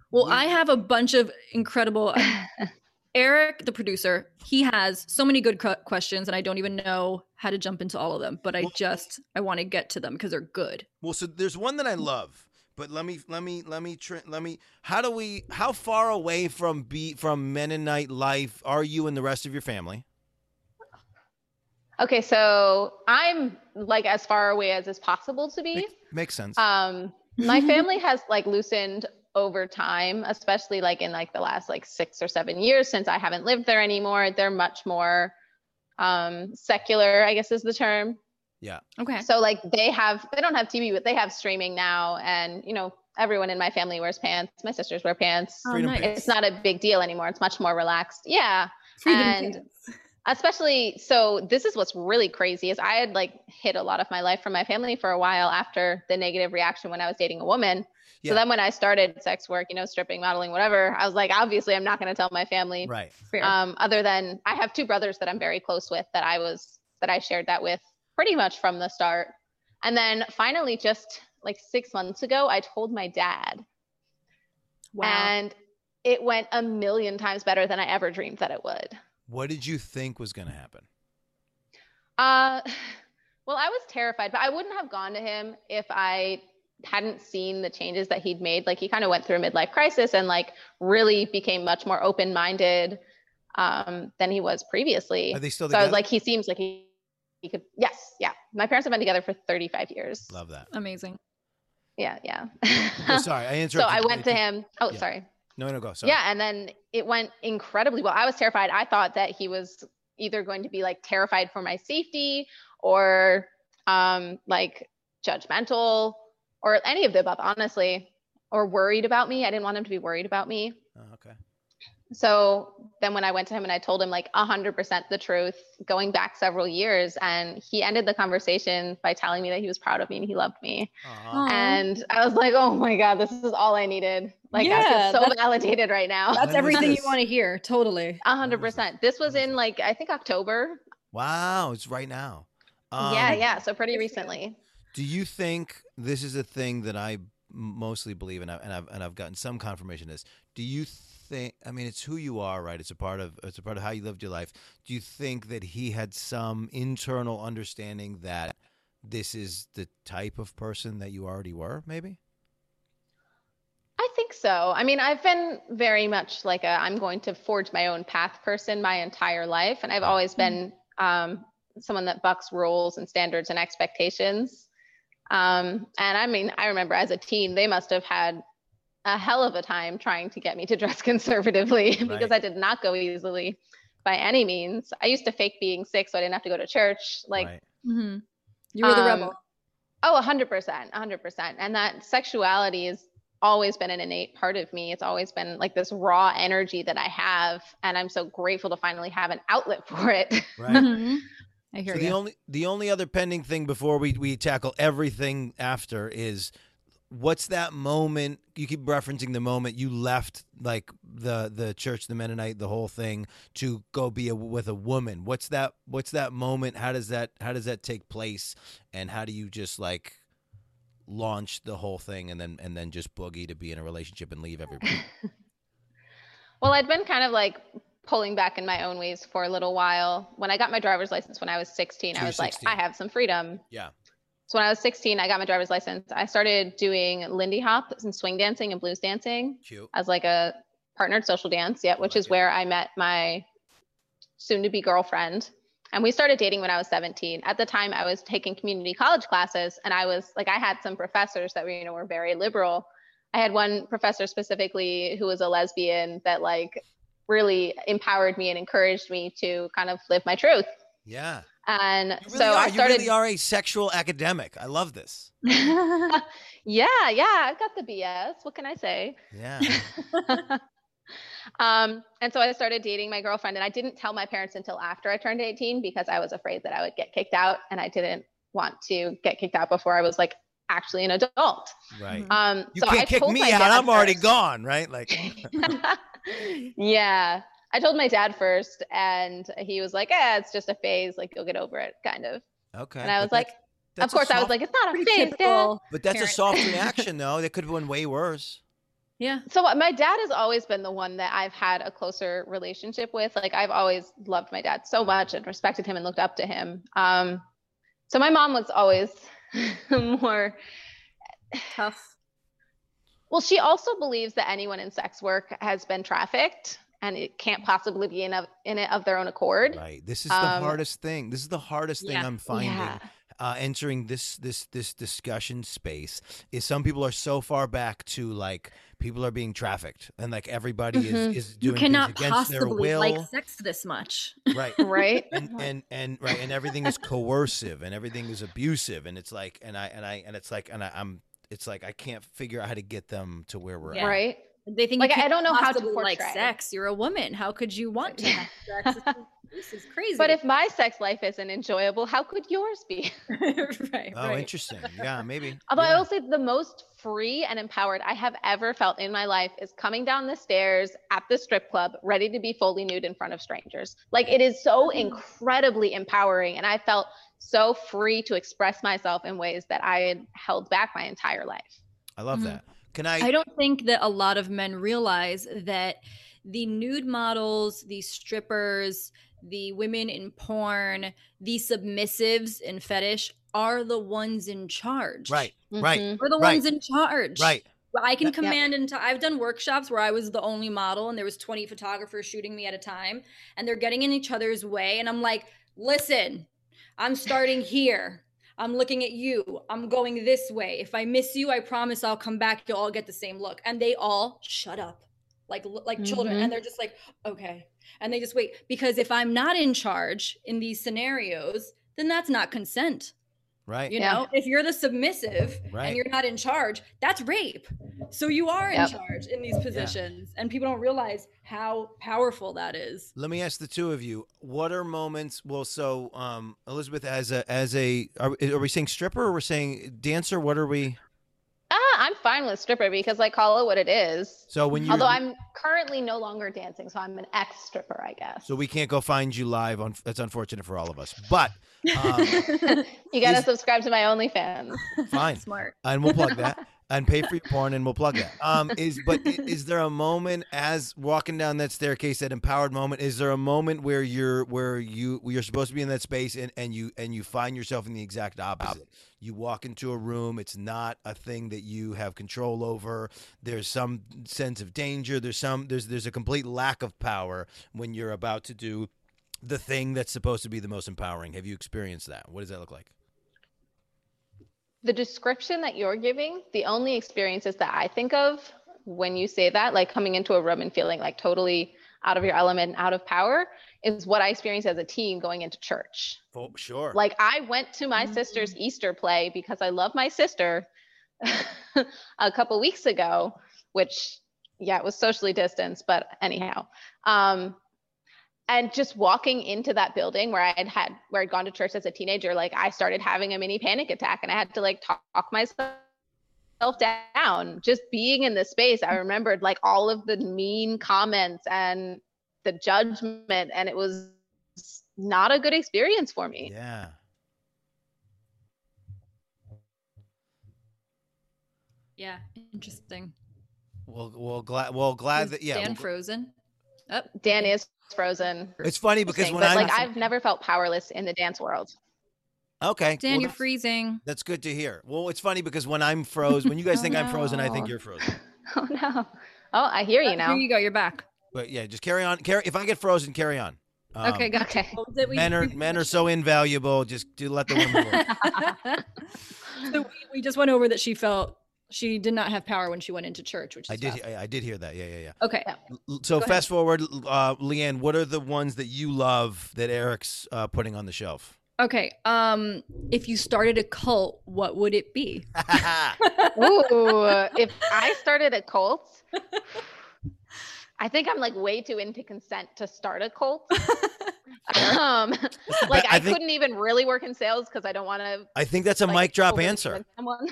Well, we- I have a bunch of incredible. Eric, the producer, he has so many good cu- questions, and I don't even know how to jump into all of them. But I Well- just I want to get to them because they're good. Well, so there's one that I love, but let me let me let me tr- let me. How do we? How far away from be from Mennonite life are you and the rest of your family? Okay, so I'm like as far away as is possible to be. Make- makes sense. Um, my family has like loosened over time, especially like in like the last like six or seven years since I haven't lived there anymore. They're much more um, secular, I guess is the term. Yeah. Okay. So like they have, they don't have TV, but they have streaming now, and you know everyone in my family wears pants. My sisters wear pants. Oh, nice. It's not a big deal anymore. It's much more relaxed. Yeah Freedom and- pants. especially so this is what's really crazy is i had like hid a lot of my life from my family for a while after the negative reaction when i was dating a woman Yeah. so then when i started sex work you know stripping modeling whatever i was like obviously i'm not going to tell my family right. Um, other than i have two brothers that i'm very close with that i was that i shared that with pretty much from the start and then finally just like six months ago i told my dad wow. and it went a million times better than i ever dreamed that it would What did you think was going to happen? Uh, well, I was terrified, but I wouldn't have gone to him if I hadn't seen the changes that he'd made. Like he kind of went through a midlife crisis and like really became much more open-minded um, than he was previously. Are they still So I together? was like, he seems like he, he could. Yes, yeah. My parents have been together for 35 years. Love that. Amazing. Yeah, yeah. Oh, sorry, I interrupted. so I went to him. Oh, Yeah. sorry. No, no, go. Sorry. Yeah, and then it went incredibly well. I was terrified. I thought that he was either going to be like terrified for my safety or um like judgmental or any of the above, honestly, or worried about me. I didn't want him to be worried about me. Okay. So then when I went to him and I told him like 100% the truth, going back several years, and he ended the conversation by telling me that he was proud of me and he loved me. Aw. Aw. And I was like, oh my God, this is all I needed. Like, I feel so validated right now. That's everything you want to hear. Totally. A hundred percent. This was in like I think October. Wow, it's right now. yeah, Um, yeah. So pretty Good for you. recently. Do you think this is a thing that I mostly believe, and I've, and I've and I've gotten some confirmation of this? Do you think? I mean, it's who you are, right? It's a part of it's a part of how you lived your life. Do you think that he had some internal understanding that this is the type of person that you already were? Maybe. I think so. I mean, I've been very much like a I'm going to forge my own path person my entire life, and I've always been um, someone that bucks rules and standards and expectations. Um, and I mean, I remember as a teen, they must have had a hell of a time trying to get me to dress conservatively because I did not go easily by any means. I used to fake being sick so I didn't have to go to church. Like right. hmm You were the Um, rebel. Oh, 100%. 100%. And that sexuality has always been an innate part of me. It's always been like this raw energy that I have. And I'm so grateful to finally have an outlet for it. right. Mhm. I hear So the only the only other pending thing before we we tackle everything after is what's that moment you keep referencing the moment you left like the the church the Mennonite the whole thing to go be a, with a woman. What's that what's that moment? How does that how does that take place? And how do you just like launch the whole thing and then and then just boogie to be in a relationship and leave everybody well, I'd been kind of like pulling back in my own ways for a little while. When I got my driver's license when I was 16, I you're was like, I have some freedom. yeah So when I was 16, I got my driver's license. I started doing Lindy Hop and swing dancing and blues dancing. cute as like a partnered social dance, yeah, which like is it. where I met my soon to be girlfriend. And we started dating when I was 17. At the time, I was taking community college classes, and I was like, I had some professors that were, you know, were very liberal. I had one professor specifically who was a lesbian that like really empowered me and encouraged me to kind of live my truth. Yeah. And You really so are. I started. You really are a sexual academic. I love this. yeah, yeah, I've got the BS. What can I say? Yeah. um, and so I started dating my girlfriend, and I didn't tell my parents until after I turned 18 because I was afraid that I would get kicked out, and I didn't want to get kicked out before I was like actually an adult. Right. Um, You so can't kick me out. I'm already gone, right? Like yeah. I told my dad first, and he was like, "Yeah, it's just a phase. Like you'll get over it, kind of." Okay. And I was like, "Of that's a course." I was like, "It's not a phase, Dad." But that's a soft reaction though. That could have been way worse. Yeah. So uh, my dad has always been the one that I've had a closer relationship with. Like I've always loved my dad so much and respected him and looked up to him. Um, so my mom was always more. Tough. Well, she also believes that anyone in sex work has been trafficked and it can't possibly be in, of, in it of their own accord. Right. This is the Um, hardest thing. This is the hardest thing Yeah. I'm finding. Yeah. uh, entering this this this discussion space is some people are so far back to like people are being trafficked and like everybody Mhm. is is You doing cannot things against their will like sex this much. right Right. and and and right and everything is coercive and everything is abusive and it's like and i and i and it's like and I, i'm it's like i can't figure out how to get them to where we're Yeah. at Right. They think Like, you I don't know how to possibly like sex. You're a woman. How could you want to have sex? this is crazy. But if my sex life isn't enjoyable, how could yours be? right, oh right. interesting yeah maybe Although I will say the most free and empowered I have ever felt in my life is coming down the stairs at the strip club, ready to be fully nude in front of strangers. Like it is so incredibly empowering. And I felt so free to express myself in ways that I had held back my entire life. i love Mhm. that can i I don't think that a lot of men realize that the nude models, the strippers, the women in porn, the submissives in fetish are the ones in charge. right right Mhm. We're the Right. ones in charge. right I can That- Yeah. command and I've done workshops where I was the only model and there was 20 photographers shooting me at a time and they're getting in each other's way and I'm like, "Listen, I'm starting here. I'm looking at you. I'm going this way. If I miss you, I promise I'll come back. You'll all get the same look." And they all shut up. Like like children Mhm. and they're just like, "Okay." And they just wait because if I'm not in charge in these scenarios, then that's not consent. Right You Yeah. know, if you're the submissive Right. and you're not in charge, that's rape. So you are in Yep. charge in these positions, and people don't realize how powerful that is. Let me ask the two of you: What are moments? Well, so um, Elizabeth, as a as a, are, are we saying stripper or we're saying dancer? What are we? I'm fine with stripper because I call it what it is. So when you, Although I'm currently no longer dancing, so I'm an ex stripper, I guess. so we can't go find you live. On that's unfortunate for all of us, but um, you got to is- subscribe to my OnlyFans. fine, Smart. and we'll plug that and pay for your porn, and we'll plug that. Um, is but is there a moment as walking down that staircase, that empowered moment? Is there a moment where you're where you you're supposed to be in that space and and you and you find yourself in the exact opposite? You walk into a room, it's not a thing that you have control over. There's some sense of danger. There's some there's there's a complete lack of power when you're about to do the thing that's supposed to be the most empowering. Have you experienced that? What does that look like? The description that you're giving, the only experiences that I think of when you say that, like coming into a room and feeling like totally out of your element and out of power, is what I experienced as a teen going into church. Oh, sure. Like I went to my sister's Easter play because I love my sister a couple weeks ago, which yeah, it was socially distanced, but anyhow. Um and just walking into that building where I had had where I'd gone to church as a teenager, like I started having a mini panic attack and I had to like talk, talk myself down. Just being in the space, I remembered like all of the mean comments and the judgment, and it was not a good experience for me. Yeah. Yeah, interesting. Well, well, glad, well, glad that yeah. Dan well, frozen. Oh, Dan is frozen. it's funny because Interesting, when but I'm like I've never felt powerless in the dance world. okay, Dan, well, you're freezing. That's good to hear. Well, it's funny because when I'm frozen, when you guys Oh, think I'm frozen, I think you're frozen. Oh no. Oh, I hear you now. Here you go. You're back. But yeah, just carry on. Carry. If I get frozen, carry on. Um, okay, gotcha. Okay. What we- Men are men are so invaluable. Just do let the women work. so we, we just went over that she felt she did not have power when she went into church, which is I did. tough. I, I did hear that. Yeah, yeah, yeah. Okay. Yeah. L- So Go fast forward, uh, Leanne. What are the ones that you love that Eric's uh, putting on the shelf? Okay. Um, if you started a cult, what would it be? Ooh, if I started a cult, I think I'm like way too into consent to start a cult. um, like I I, think- couldn't even really work in sales because I don't want to. I think that's a mic drop answer. Someone.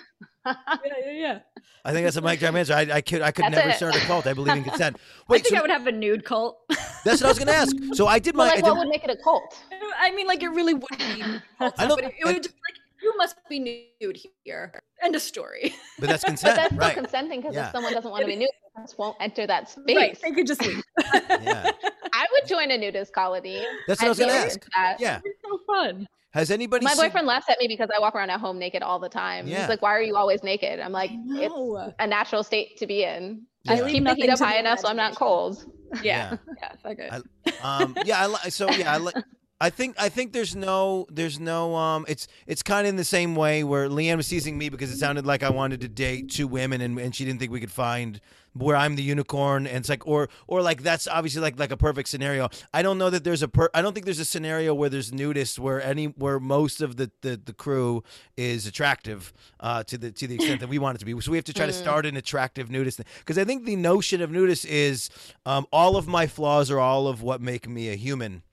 yeah, yeah, yeah. I think that's a mic drop answer. I, I could I could That's never it. start a cult. I believe in consent. Wait, I Wait, think so I would have a nude cult. that's what I was going to ask. So I did my. Well, I like, did, what would make it a cult? I mean, like it really would be. Cult, I don't, but it, it would just like you must be nude here. End of story. but that's consent. But consent, that's still right? consenting because Yeah. if someone doesn't want to be nude, they just won't enter that space. Right. They could just leave. Yeah, I would join a nudist colony. that's what I was I'd going to ask. that. Yeah. It's so fun. Has anybody? My seen- boyfriend laughs at me because I walk around at home naked all the time. Yeah. He's like, "Why are you always naked?" I'm like, "It's a natural state to be in. Yeah. Just leave keep the heat up high enough so I'm not cold." Yeah. Yeah. fuck it. I- um yeah I li- so yeah I like I think I think there's no there's no um it's it's kind of in the same way where Leanne was teasing me because it sounded like I wanted to date two women and, and she didn't think we could find where I'm the unicorn and it's like or or like that's obviously like like a perfect scenario. I don't know that there's a per I don't think there's a scenario where there's nudists where any where most of the the, the crew is attractive uh to the to the extent that we want it to be. So we have to try to start an attractive nudist because I think the notion of nudist is um all of my flaws are all of what make me a human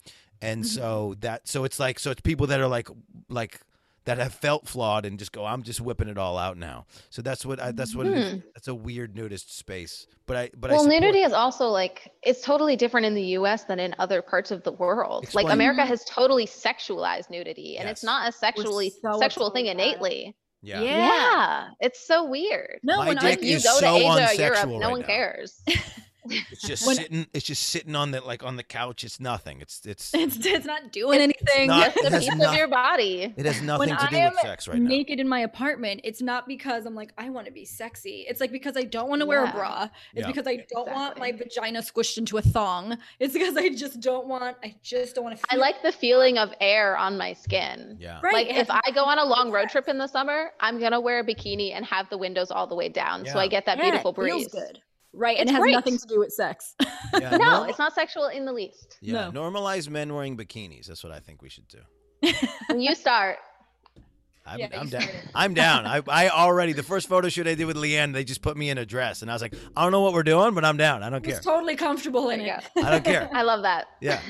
and so that so it's like so it's people that are like like that have felt flawed and just go i'm just whipping it all out now so that's what I, that's what it is. Hmm. that's a weird nudist space but i but well, I support- nudity is also like it's totally different in the U.S. than in other parts of the world. Explain. Like America mm-hmm. has totally sexualized nudity, and Yes. it's not a sexually so sexual thing upset with that. innately. yeah, Yeah. Yeah, it's so weird. No, My when dick I You go so to Asia, or unsexual Europe, no right one now. cares. it's just When- sitting it's just sitting on the like on the couch it's nothing it's it's it's, it's not doing anything. not- Just it a piece noth- of your body. it has nothing when to I do am with sex right now naked in my apartment, it's not because I'm like I want to be sexy. It's like because I don't want to wear a bra. It's Yeah. because I don't want my vagina squished into a thong. It's because I just don't want. I just don't want to. I like the feeling of air on my skin. yeah Right. Like it if I go on a long road trip in the summer, I'm gonna wear a bikini and have the windows all the way down, so I get that Yeah, beautiful it feels breeze. good. Right, and it has great. nothing to do with sex. yeah No, norm- it's not sexual in the least. yeah no. normalize men wearing bikinis that's what i think we should do When you start, I'm, Yeah, I'm down. I'm down. I, I already the first photo shoot I did with Leanne, they just put me in a dress, and I was like, I don't know what we're doing, but I'm down. I don't care. He's totally comfortable in There it. I don't care. I love that. Yeah,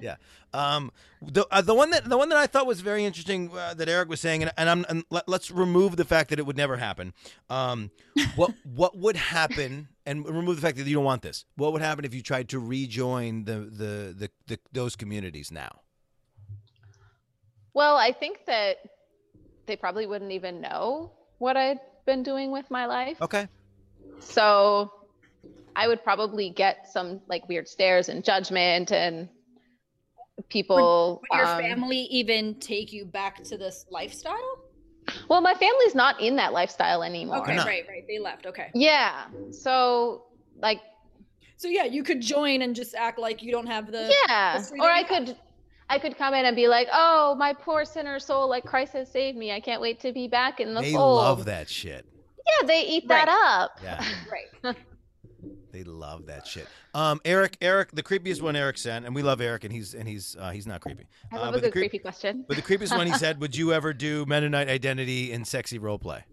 yeah. Um, the uh, the one that the one that I thought was very interesting uh, that Eric was saying, and, and I'm and let, let's remove the fact that it would never happen. Um, what what would happen, and remove the fact that you don't want this. What would happen if you tried to rejoin the the the, the those communities now? Well, I think that they probably wouldn't even know what I'd been doing with my life. Okay. So I would probably get some like weird stares and judgment and people. Would your um, family even take you back to this lifestyle? Well, my family's not in that lifestyle anymore. Okay, right, right. They left. Okay. Yeah. So like So yeah, you could join and just act like you don't have the yeah history or i you could i could come in and be like oh my poor sinner soul like christ has saved me i can't wait to be back in the They fold love that shit. yeah they eat that up Yeah. right. They love that shit. Um, Eric, Eric, the creepiest one Eric sent, and we love Eric, and he's and he's uh, he's not creepy. i Uh, love but a the good creep- creepy question But the creepiest one he said, "Would you ever do Mennonite identity in sexy role play?"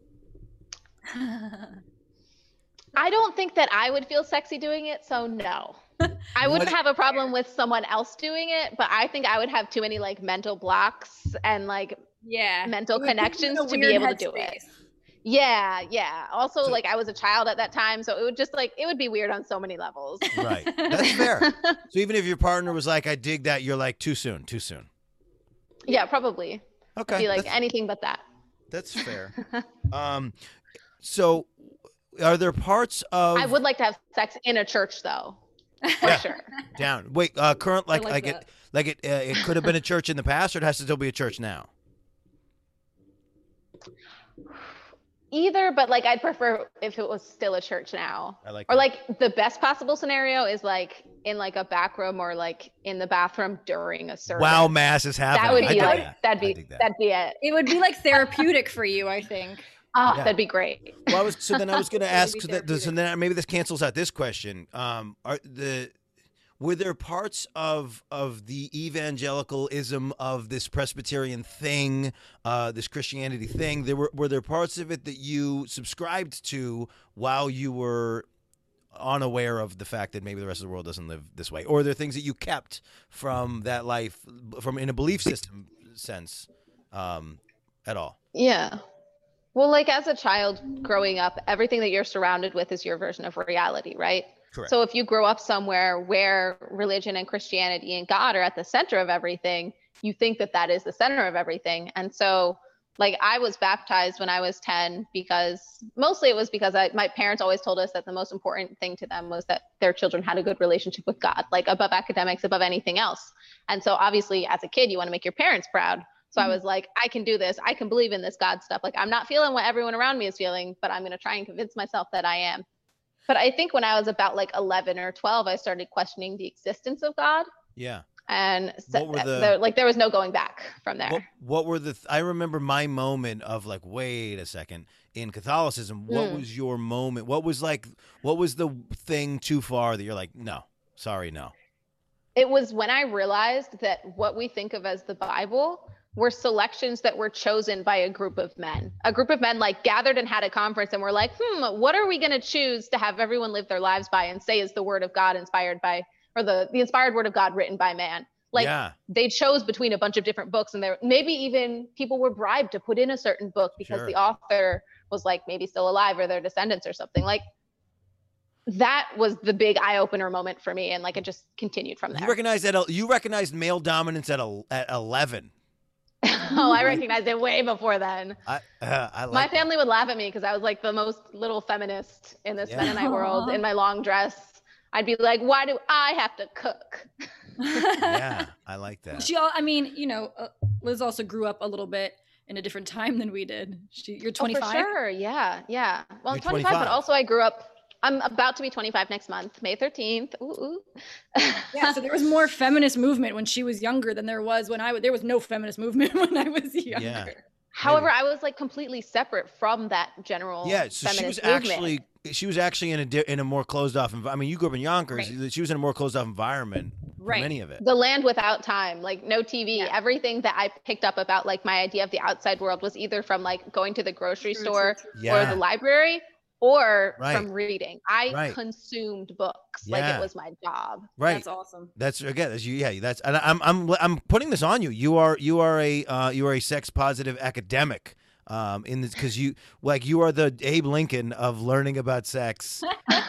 i don't think that i would feel sexy doing it so no i wouldn't have a problem with someone else doing it but i think i would have too many like mental blocks and like yeah. mental It would put you in connections to be able to do it headspace. Yeah yeah also So- like i was a child at that time so it would just like it would be weird on so many levels Right. That's fair. so even if your partner was like, "I dig that," you're like, "Too soon, too soon." yeah probably Okay. be like anything but that that's fair. um, so are there parts of I would like to have sex in a church, though, for Yeah. sure. down? Wait, uh, current like like like, it like it uh, it could have been a church in the past, or it has to still be a church now. Either, but like I'd prefer if it was still a church now. I like Or that. like the best possible scenario is like in like a back room or like in the bathroom during a service. wow, mass is happening. That would be dig like that. that'd be that. that'd be it. It would be like therapeutic for you, I think. Oh, Yeah. that'd be great. Well, I was so then I was going to ask so, that, so then maybe this cancels out this question. Um, are the were there parts of of the evangelicalism of this Presbyterian thing, uh, this Christianity thing? There were were there parts of it that you subscribed to while you were unaware of the fact that maybe the rest of the world doesn't live this way, or are there things that you kept from that life from in a belief system sense um, at all? Yeah. Well, like as a child growing up, everything that you're surrounded with is your version of reality, right? Correct. So if you grow up somewhere where religion and Christianity and God are at the center of everything, you think that that is the center of everything. And so, like, I was baptized when I was 10 because mostly it was because I, my parents always told us that the most important thing to them was that their children had a good relationship with God, like above academics, above anything else. And so, obviously, as a kid, you want to make your parents proud. So I Mhm. was like, I can do this. I can believe in this God stuff. Like, I'm not feeling what everyone around me is feeling, but I'm going to try and convince myself that I am. But I think when I was about like 11 or 12, I started questioning the existence of God. yeah. And so, were the- there, like there was no going back from there. What, what were the? Th- I remember my moment of like, wait a second. In Catholicism, what Mm. was your moment? What was like? What was the thing too far that you're like, no, sorry, no. It was when I realized that what we think of as the Bible were selections that were chosen by a group of men. A group of men like gathered and had a conference and were like, hmm, what are we going to choose to have everyone live their lives by and say is the word of God inspired by, or the, the inspired word of God written by man? Like yeah, they chose between a bunch of different books and there maybe even people were bribed to put in a certain book because Sure. the author was like maybe still alive or their descendants or something like that was the big eye opener moment for me and like it just continued from there. you there recognized that. You recognized male dominance at at eleven. oh i recognized it way before then I uh, I like my that. family would laugh at me because i was like the most little feminist in this Yeah. mennonite world in my long dress i'd be like why do i have to cook Yeah, I like that. She, all, I mean, you know, uh, Liz also grew up a little bit in a different time than we did. She, you're Oh, 25. for sure. Yeah. Yeah. Well, I'm You're 25, 25. but also I grew up. I'm about to be 25 next month, May 13th. Ooh. ooh. Yeah, so there was more feminist movement when she was younger than there was when I was. There was no feminist movement when I was younger. Yeah. However, I was like completely separate from that general Yeah, so she was movement. actually she was actually in a di- in a more closed off. Env- I mean, you grew up in Yonkers. She was in a more closed off environment. Right. Many of it. the land without time, like no TV. Yeah. Everything that I picked up about like my idea of the outside world was either from like going to the grocery True, store true, true. or Yeah. the library or Right. from reading. I Right. consumed books like it was my job. Right. That's awesome. That's again, that's you. Yeah, that's. And I'm I'm I'm putting this on you. You are you are a uh, you are a sex positive academic. Um, in this because you like you are the Abe Lincoln of learning about sex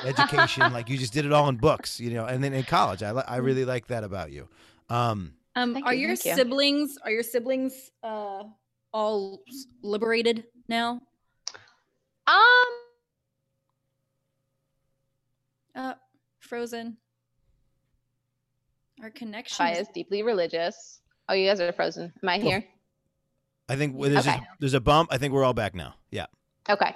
education. Like you just did it all in books, you know, and then in college. I li- I really like that about you. Um, Um, are you, your thank you. siblings are your siblings uh all liberated now? Um, Uh, frozen. Our connection. Fi is- is deeply religious. Oh, you guys are frozen. Am I here? I think there's Okay. a, there's a bump. I think we're all back now. Yeah. Okay.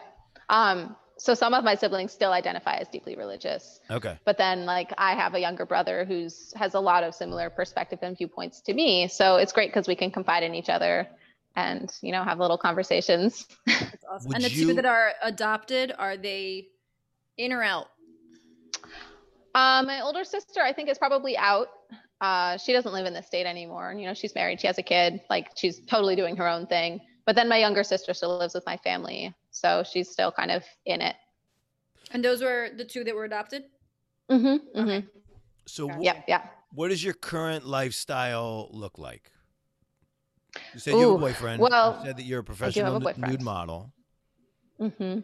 Um, so some of my siblings still identify as deeply religious, Okay. but then like I have a younger brother who's has a lot of similar perspective and viewpoints to me. So it's great because we can confide in each other and you know have little conversations. That's awesome. And the you- two that are adopted, are they in or out? Uh, my older sister, I think, is probably out. Uh, she doesn't live in the state anymore. You know, she's married, she has a kid, like she's totally doing her own thing. But then my younger sister still lives with my family, so she's still kind of in it. And those were the two that were adopted? Mm-hmm. mm-hmm. So wh- Yeah, yeah. what does your current lifestyle look like? You said you have a boyfriend. well, you said that you're a have a professional nude model. Mm hmm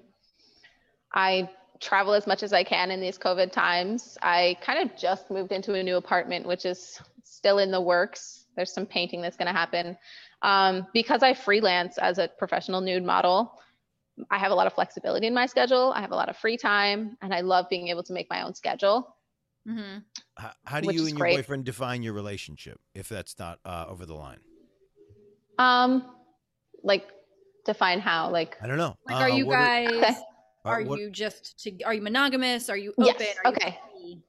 I travel as much as I can in these COVID times. I kind of just moved into a new apartment, which is still in the works. There's some painting that's going to happen. Um, because I freelance as a professional nude model, I have a lot of flexibility in my schedule. I have a lot of free time, and I love being able to make my own schedule. Mm-hmm. How, how do you and your great. boyfriend define your relationship if that's not uh, over the line? Um, like define how. Like, I don't know. Like, Uh, are you guys? Okay. Uh, are what- you just to? Are you monogamous? Are you open? Yes, Are you okay. free?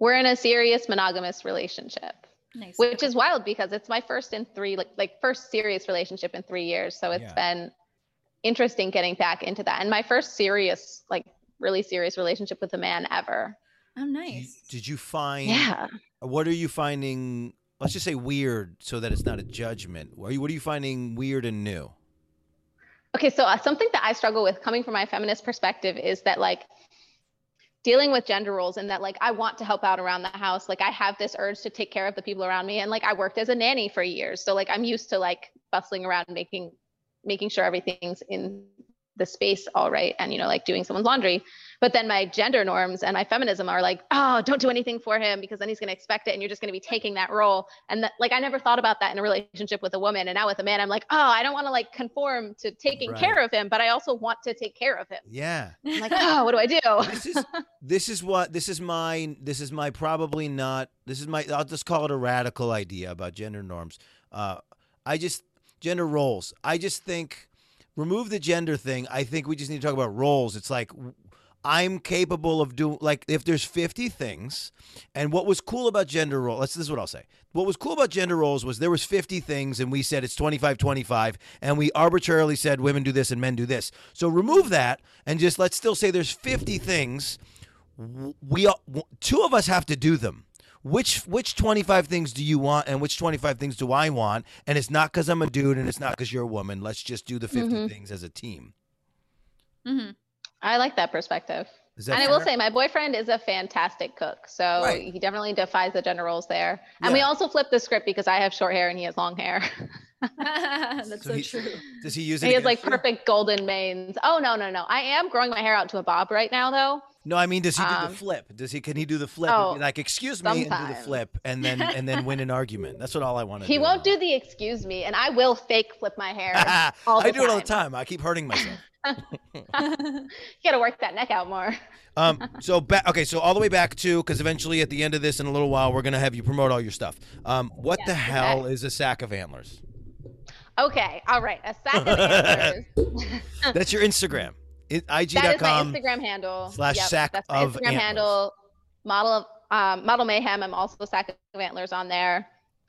we're in a serious monogamous relationship, Nice. which is wild because it's my first in three, like, like first serious relationship in three years. So it's Yeah. been interesting getting back into that. And my first serious, like, really serious relationship with a man ever. oh, Did you- nice. Did you find? Yeah. What are you finding? Let's just say weird, so that it's not a judgment. What are you, what are you finding weird and new? Okay, so uh, something that I struggle with coming from my feminist perspective is that like dealing with gender roles and that like I want to help out around the house. Like I have this urge to take care of the people around me and like I worked as a nanny for years. So like I'm used to like bustling around making making sure everything's in the space all right and you know like doing someone's laundry but then my gender norms and my feminism are like oh don't do anything for him because then he's going to expect it and you're just going to be taking that role and that like i never thought about that in a relationship with a woman and now with a man i'm like oh i don't want to like conform to taking Right. care of him but i also want to take care of him Yeah. i'm like oh what do i do this is this is what this is my this is my probably not this is my I'll just call it a radical idea about gender norms. Uh, I just gender roles. I just think remove the gender thing. I think we just need to talk about roles. It's like I'm capable of doing like if there's 50 things and what was cool about gender roles. this is what I'll say. What was cool about gender roles was there was 50 things and we said it's 25 25 and we arbitrarily said women do this and men do this. So remove that and just let's still say there's 50 things we two of us have to do them. Which which 25 things do you want and which 25 things do I want? And it's not cuz I'm a dude and it's not cuz you're a woman. Let's just do the 50 Mhm. things as a team. hmm i like that perspective that and I will say, my boyfriend is a fantastic cook, so Right. he definitely defies the gender roles there. And we also flip the script because I have short hair and he has long hair. That's So so, he- true. Does he use it? he has like you? perfect golden manes. Oh no, no, no! I am growing my hair out to a bob right now, though. No, I mean, does he do the Um, flip? Does he? Can he do the flip? and be oh, like, excuse me, and do the flip, and then and then win an argument. That's what all I want to do. He won't do the excuse me, and I will fake flip my hair. all I the do it all the time. time. I keep hurting myself. you gotta work that neck out more. Um. So back. Okay. So all the way back to because eventually at the end of this in a little while we're gonna have you promote all your stuff. Um. What the hell is a sack of antlers? Okay, all right. A sack of antlers. That's your Instagram. It, that is my IG.com. Instagram handle. slash Yep, sack that's my of Instagram antlers. handle. Model of um, model mayhem. I'm also sack of antlers on there.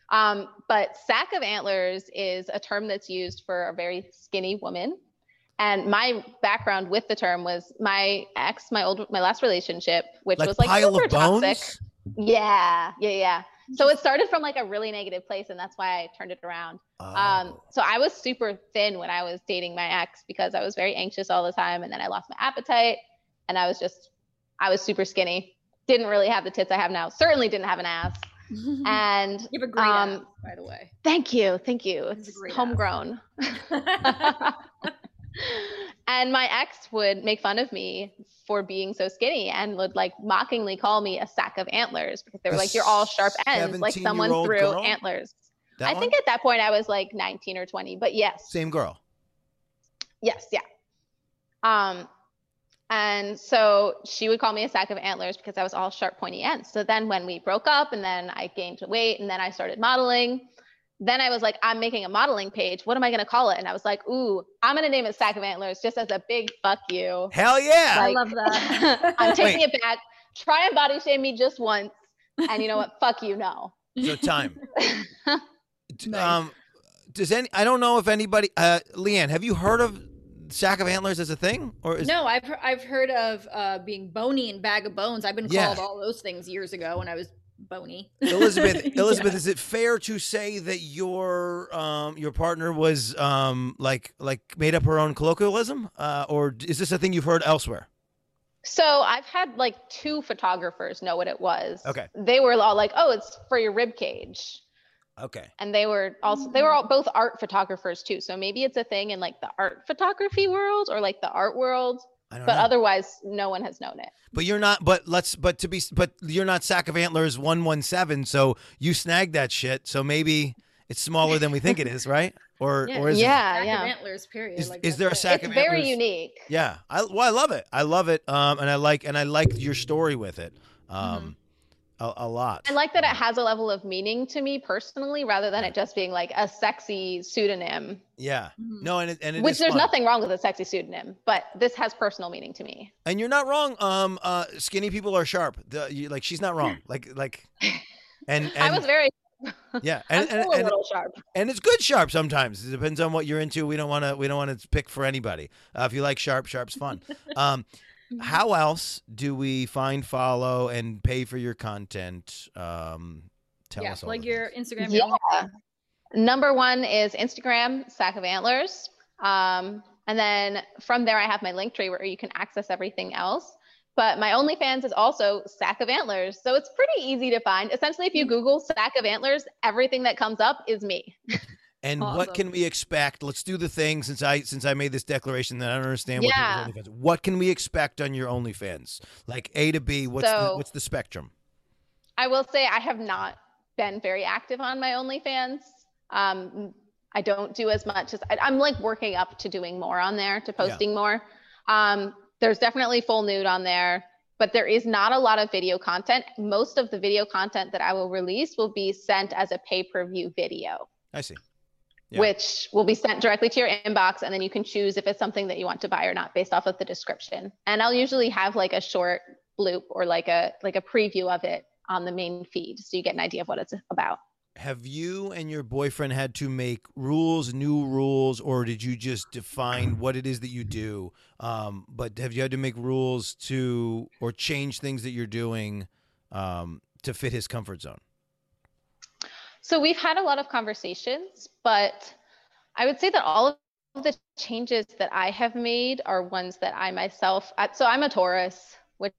Um, but sack of antlers is a term that's used for a very skinny woman. And my background with the term was my ex, my old, my last relationship, which Like was like pile super of bones. toxic. Yeah, yeah, yeah. So it started from like a really negative place, and that's why I turned it around. Um, Oh. so I was super thin when I was dating my ex because I was very anxious all the time, and then I lost my appetite, and I was just, I was super skinny. Didn't really have the tits I have now. Certainly didn't have an ass. And you have a great um, ass, by the way. thank you, thank you. It's a It's great ass. homegrown. and my ex would make fun of me for being so skinny and would like mockingly call me a sack of antlers because they were like, "You're all sharp ends," like someone threw girl? antlers. That I one? think at that point I was like 19 or 20, but yes, same girl. yes, yeah. Um, and so she would call me a sack of antlers because I was all sharp, pointy ends. So then when we broke up, and then I gained weight, and then I started modeling. Then I was like, I'm making a modeling page. What am I going to call it? And I was like, Ooh, I'm going to name it Sack of Antlers just as a big fuck you. Hell yeah! I love that. I'm taking it back. Try and body shame me just once. And you know what? fuck you, no. so time. Nice. Um, does any? I don't know if anybody. Uh, Leanne, have you heard of sack of antlers as a thing, or is no, I've I've heard of uh, being bony and bag of bones. I've been Yeah. called all those things years ago when I was bony. Elizabeth? Yeah. Elizabeth, is it fair to say that your um your partner was um like like made up her own colloquialism, uh, or is this a thing you've heard elsewhere? So I've had like two photographers know what it was. Okay. They were all like, "Oh, it's for your rib cage," Okay. and they were also they were all both art photographers too. So maybe it's a thing in like the art photography world or like the art world, I don't but know. otherwise, no one has known it. But you're not. But let's. But to be. But you're not sack of antlers one one seven. So you snagged that shit. So maybe it's smaller than we think it is, right? Or Yeah, or is it? Yeah, Sack of yeah. antlers. Period. Is- Like, is there a that's it. sack It's of very antlers. unique. Yeah, I well, I love it. I love it, um, and I like and I like your story with it. Um, a, a lot. I like that it has a level of meaning to me personally, rather than it just being like a sexy pseudonym. Yeah. Mhm. No, and it, and it Which is there's fun. nothing wrong with a sexy pseudonym, but this has personal meaning to me. And you're not wrong. Um, uh, skinny people are sharp. The, you, like she's not wrong. Like like, and and I was very, yeah, I'm and and, still a and, sharp. and it's good sharp sometimes. It depends on what you're into. We don't want to we don't want to pick for anybody. Uh, if you like sharp, sharp's fun. Um, how else do we find, follow, and pay for your content? Um, tell yeah, us all. like your things. Instagram. your Yeah. Number one is Instagram, Sack of Antlers. Um, and then from there, I have my link tree where you can access everything else. But my OnlyFans is also Sack of Antlers. So it's pretty easy to find. Essentially, if you Google Sack of Antlers, everything that comes up is me. And what can we expect? Let's do the thing since I since I made this declaration that I don't understand what Yeah. OnlyFans. What can we expect on your OnlyFans? Like A to B, what's the, what's the spectrum? I will say I have not been very active on my OnlyFans. Um, I don't do as much as I, I'm like working up to doing more on there, to posting more. Um, there's definitely full nude on there, but there is not a lot of video content. Most of the video content that I will release will be sent as a pay per view video, I see. Yeah. which will be sent directly to your inbox. And then you can choose if it's something that you want to buy or not based off of the description. And I'll usually have like a short bloop or like a like a preview of it on the main feed so you get an idea of what it's about. Have you and your boyfriend had to make rules, new rules, or did you just define what it is that you do? Um, but have you had to make rules to or change things that you're doing um, to fit his comfort zone? So we've had a lot of conversations, but I would say that all of the changes that I have made are ones that I myself, so I'm a Taurus, which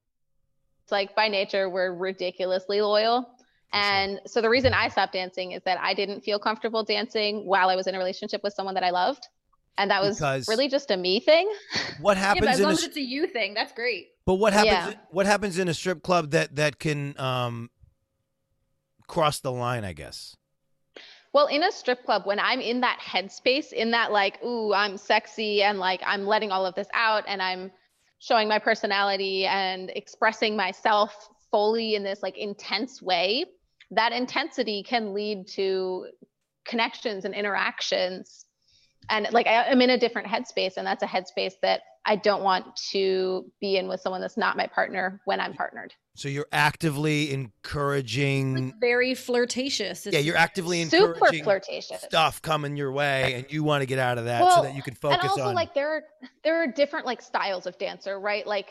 is like by nature, we're ridiculously loyal. And so the reason I stopped dancing is that I didn't feel comfortable dancing while I was in a relationship with someone that I loved. And that was Because- really just a me thing. What Yeah, happens but as in a long s- as it's a you thing, that's great. But what happens? Yeah. What happens in a strip club that that can um, cross the line? I guess. Well, in a strip club, when I'm in that headspace, in that like, ooh, I'm sexy and like I'm letting all of this out and I'm showing my personality and expressing myself fully in this like intense way, that intensity can lead to connections and interactions. And like I, I'm in a different headspace, and that's a headspace that I don't want to be in with someone that's not my partner when I'm partnered. So you're actively encouraging. It's very flirtatious. It's, Yeah, you're actively encouraging Super encouraging flirtatious. stuff coming your way, and you want to get out of that so that you can focus and also on. like there are there are different like styles of dancer right like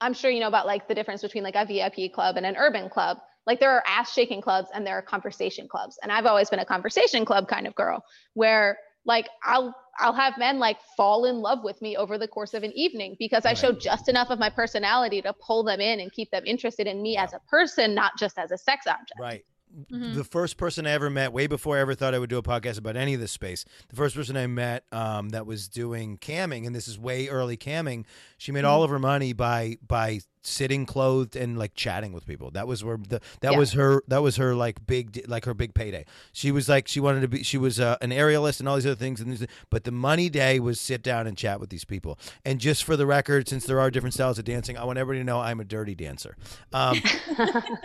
i'm sure you know about like the difference between like a vip club and an urban club like there are ass shaking clubs and there are conversation clubs and i've always been a conversation club kind of girl where like i'll i'll have men like fall in love with me over the course of an evening because i Right. showed just enough of my personality to pull them in and keep them interested in me Yeah. as a person not just as a sex object Right. Mhm. The first person I ever met, way before I ever thought I would do a podcast about any of this space, the first person I met um, that was doing camming, and this is way early camming, she made Mm-hmm. all of her money by by sitting clothed and like chatting with people. That was where the that Yeah. was her that was her like big like her big payday. She was like she wanted to be she was uh, an aerialist and all these other things, and these, but the money day was sit down and chat with these people. And just for the record, since there are different styles of dancing, I want everybody to know I'm a dirty dancer. Um,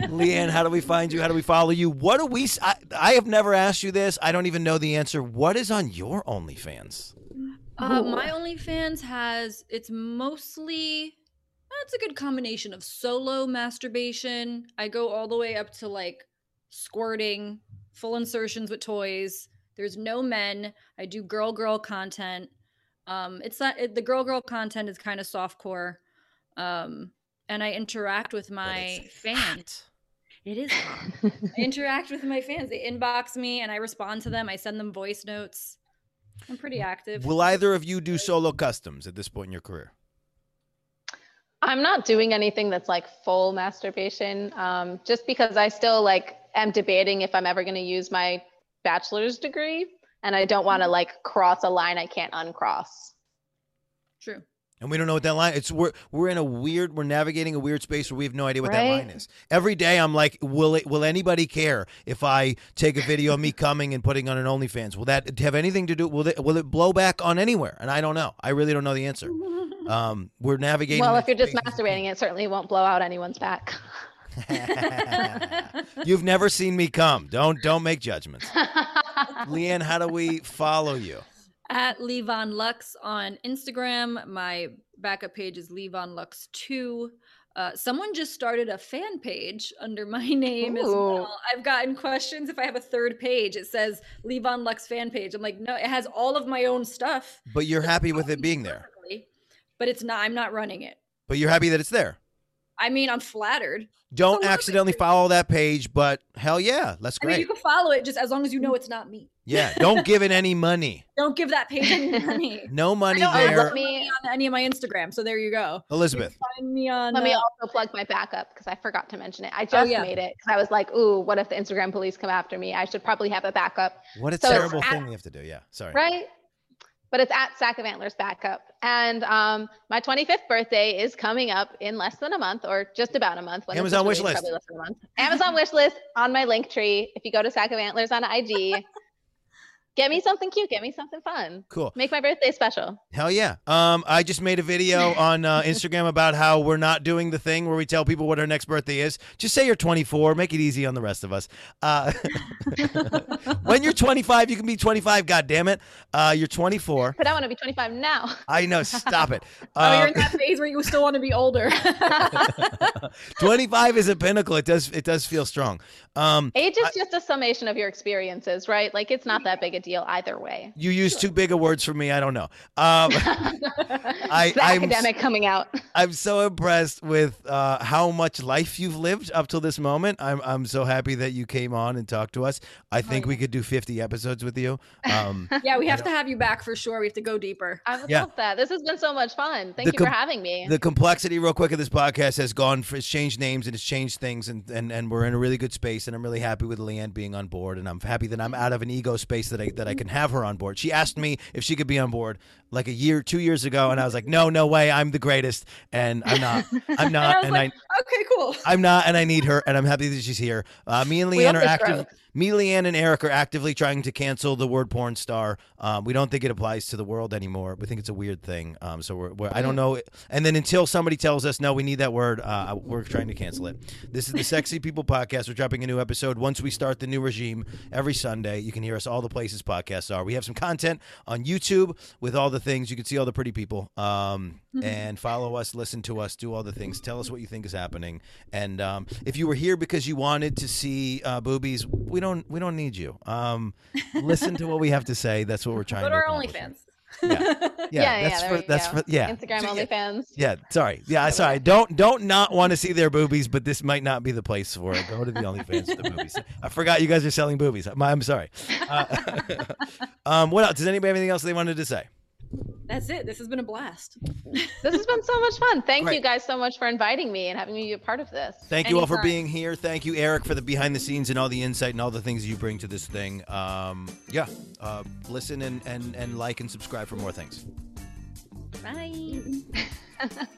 Leanne, how do we find you? How do we follow you? What do we? I have never asked you this. I don't even know the answer. What is on your OnlyFans? Uh, Ooh. my OnlyFans has it's mostly that's a good combination of solo masturbation. I go all the way up to like squirting, full insertions with toys. There's no men. I do girl girl content. Um, it's not it, the girl girl content is kind of softcore, um, and I interact with my fans. It is. I interact with my fans. They inbox me and I respond to them. I send them voice notes. I'm pretty active. Will either of you do solo customs at this point in your career? I'm not doing anything that's like full masturbation, um, just because I still like am debating if I'm ever going to use my bachelor's degree, and I don't want to like cross a line I can't uncross. True. And we don't know what that line. It's we're we're in a weird. We're navigating a weird space where we have no idea what that line is. Every day, I'm like, will it? Will anybody care if I take a video of me coming and putting on an OnlyFans? Will that have anything to do? Will it? Will it blow back on anywhere? And I don't know. I really don't know the answer. Um, we're navigating. Well, if you're just masturbating, it certainly won't blow out anyone's back. You've never seen me come. Don't don't make judgments. Leanne, how do we follow you? At Leevon Lux on Instagram. My backup page is Leevon Lux 2. Uh, someone just started a fan page under my name as well. I've gotten questions if I have a third page. It says Leevon Lux fan page. I'm like, no, it has all of my own stuff. But you're happy with it being there. But it's not. I'm not running it. But you're happy that it's there. I mean, I'm flattered. Don't little bit accidentally follow that page, but hell yeah, that's I mean, you can follow it just as long as you know it's not me. Yeah, don't give it any money. Don't give that page any money. No money don't Oh, there. let me on any of my Instagram. So there you go. Elizabeth, Find me on. let me uh, also plug my backup because I forgot to mention it. I Oh, just yeah. made it because I was like, ooh, what if the Instagram police come after me? I should probably have a backup, what a So it's terrible at- thing we have to do. Yeah, sorry. right? But it's at Sack of Antlers Backup. And um, my 25th birthday is coming up in less than a month or just about a month. Amazon wish list. Probably less than a month. Amazon wish list on my link tree. If you go to Sack of Antlers on IG, get me something cute, get me something fun. Cool. Make my birthday special. Hell yeah. Um, I just made a video on uh, Instagram about how we're not doing the thing where we tell people what our next birthday is. Just say you're 24. Make it easy on the rest of us. Uh, when you're 25, you can be 25. God damn it. Uh, you're 24. But I want to be 25 now. I know. Stop it. Oh, you're Uh, in that phase where you still want to be older. 25 is a pinnacle. It does. It does feel strong. Um, Age is just a summation of your experiences, right? Like it's not that big a deal either way. you use too big of words for me. I don't know. Um, I, the I'm, academic coming out. I'm so impressed with uh, how much life you've lived up till this moment. I'm I'm so happy that you came on and talked to us. I think we could do 50 episodes with you. Um, yeah, we have to have you back for sure. We have to go deeper. I would Yeah. love that. This has been so much fun. Thank The you com- for having me. the complexity, real quick, of this podcast has gone. For, it's changed names and it's changed things, and, and and we're in a really good space. And I'm really happy with Leanne being on board, and I'm happy that I'm out of an ego space that I that I can have her on board. She asked me if she could be on board like a year, two years ago, and I was like, no, no way, I'm the greatest, and I'm not. I'm And not, I was and like, I. okay, cool. I'm not, and I need her, and I'm happy that she's here. Uh, me and Leanne are active. growth. Me, Leanne, and Eric are actively trying to cancel the word porn star. Um, we don't think it applies to the world anymore. We think it's a weird thing. Um, so we're, we're I don't know. And then until somebody tells us no, we need that word, uh, we're trying to cancel it. This is the Sexy People Podcast. We're dropping a new episode once we start the new regime every Sunday. You can hear us all the places podcasts are. We have some content on YouTube with all the things. You can see all the pretty people. Um, and follow us, listen to us, do all the things. Tell us what you think is happening. And um, if you were here because you wanted to see uh, boobies, we don't we don't need you. Um, listen to what we have to say. That's what we're trying Go to to our accomplish. OnlyFans. Yeah, yeah, yeah, that's there for that's go. for yeah. Instagram So, yeah, OnlyFans. yeah, sorry. Yeah, sorry. Don't don't not want to see their boobies, but this might not be the place for it. Go to the OnlyFans for the boobies. I forgot you guys are selling boobies. I'm, I'm sorry. Uh, um, what else? Does anybody have anything else they wanted to say? That's it. This has been a blast. This has been so much fun. Thank Great. you guys so much for inviting me and having me be a part of this. Thank you all for being here. Thank you, Eric, for the behind the scenes and all the insight and all the things you bring to this thing. Um, yeah, uh, listen and, and, and like and subscribe for more things. Bye.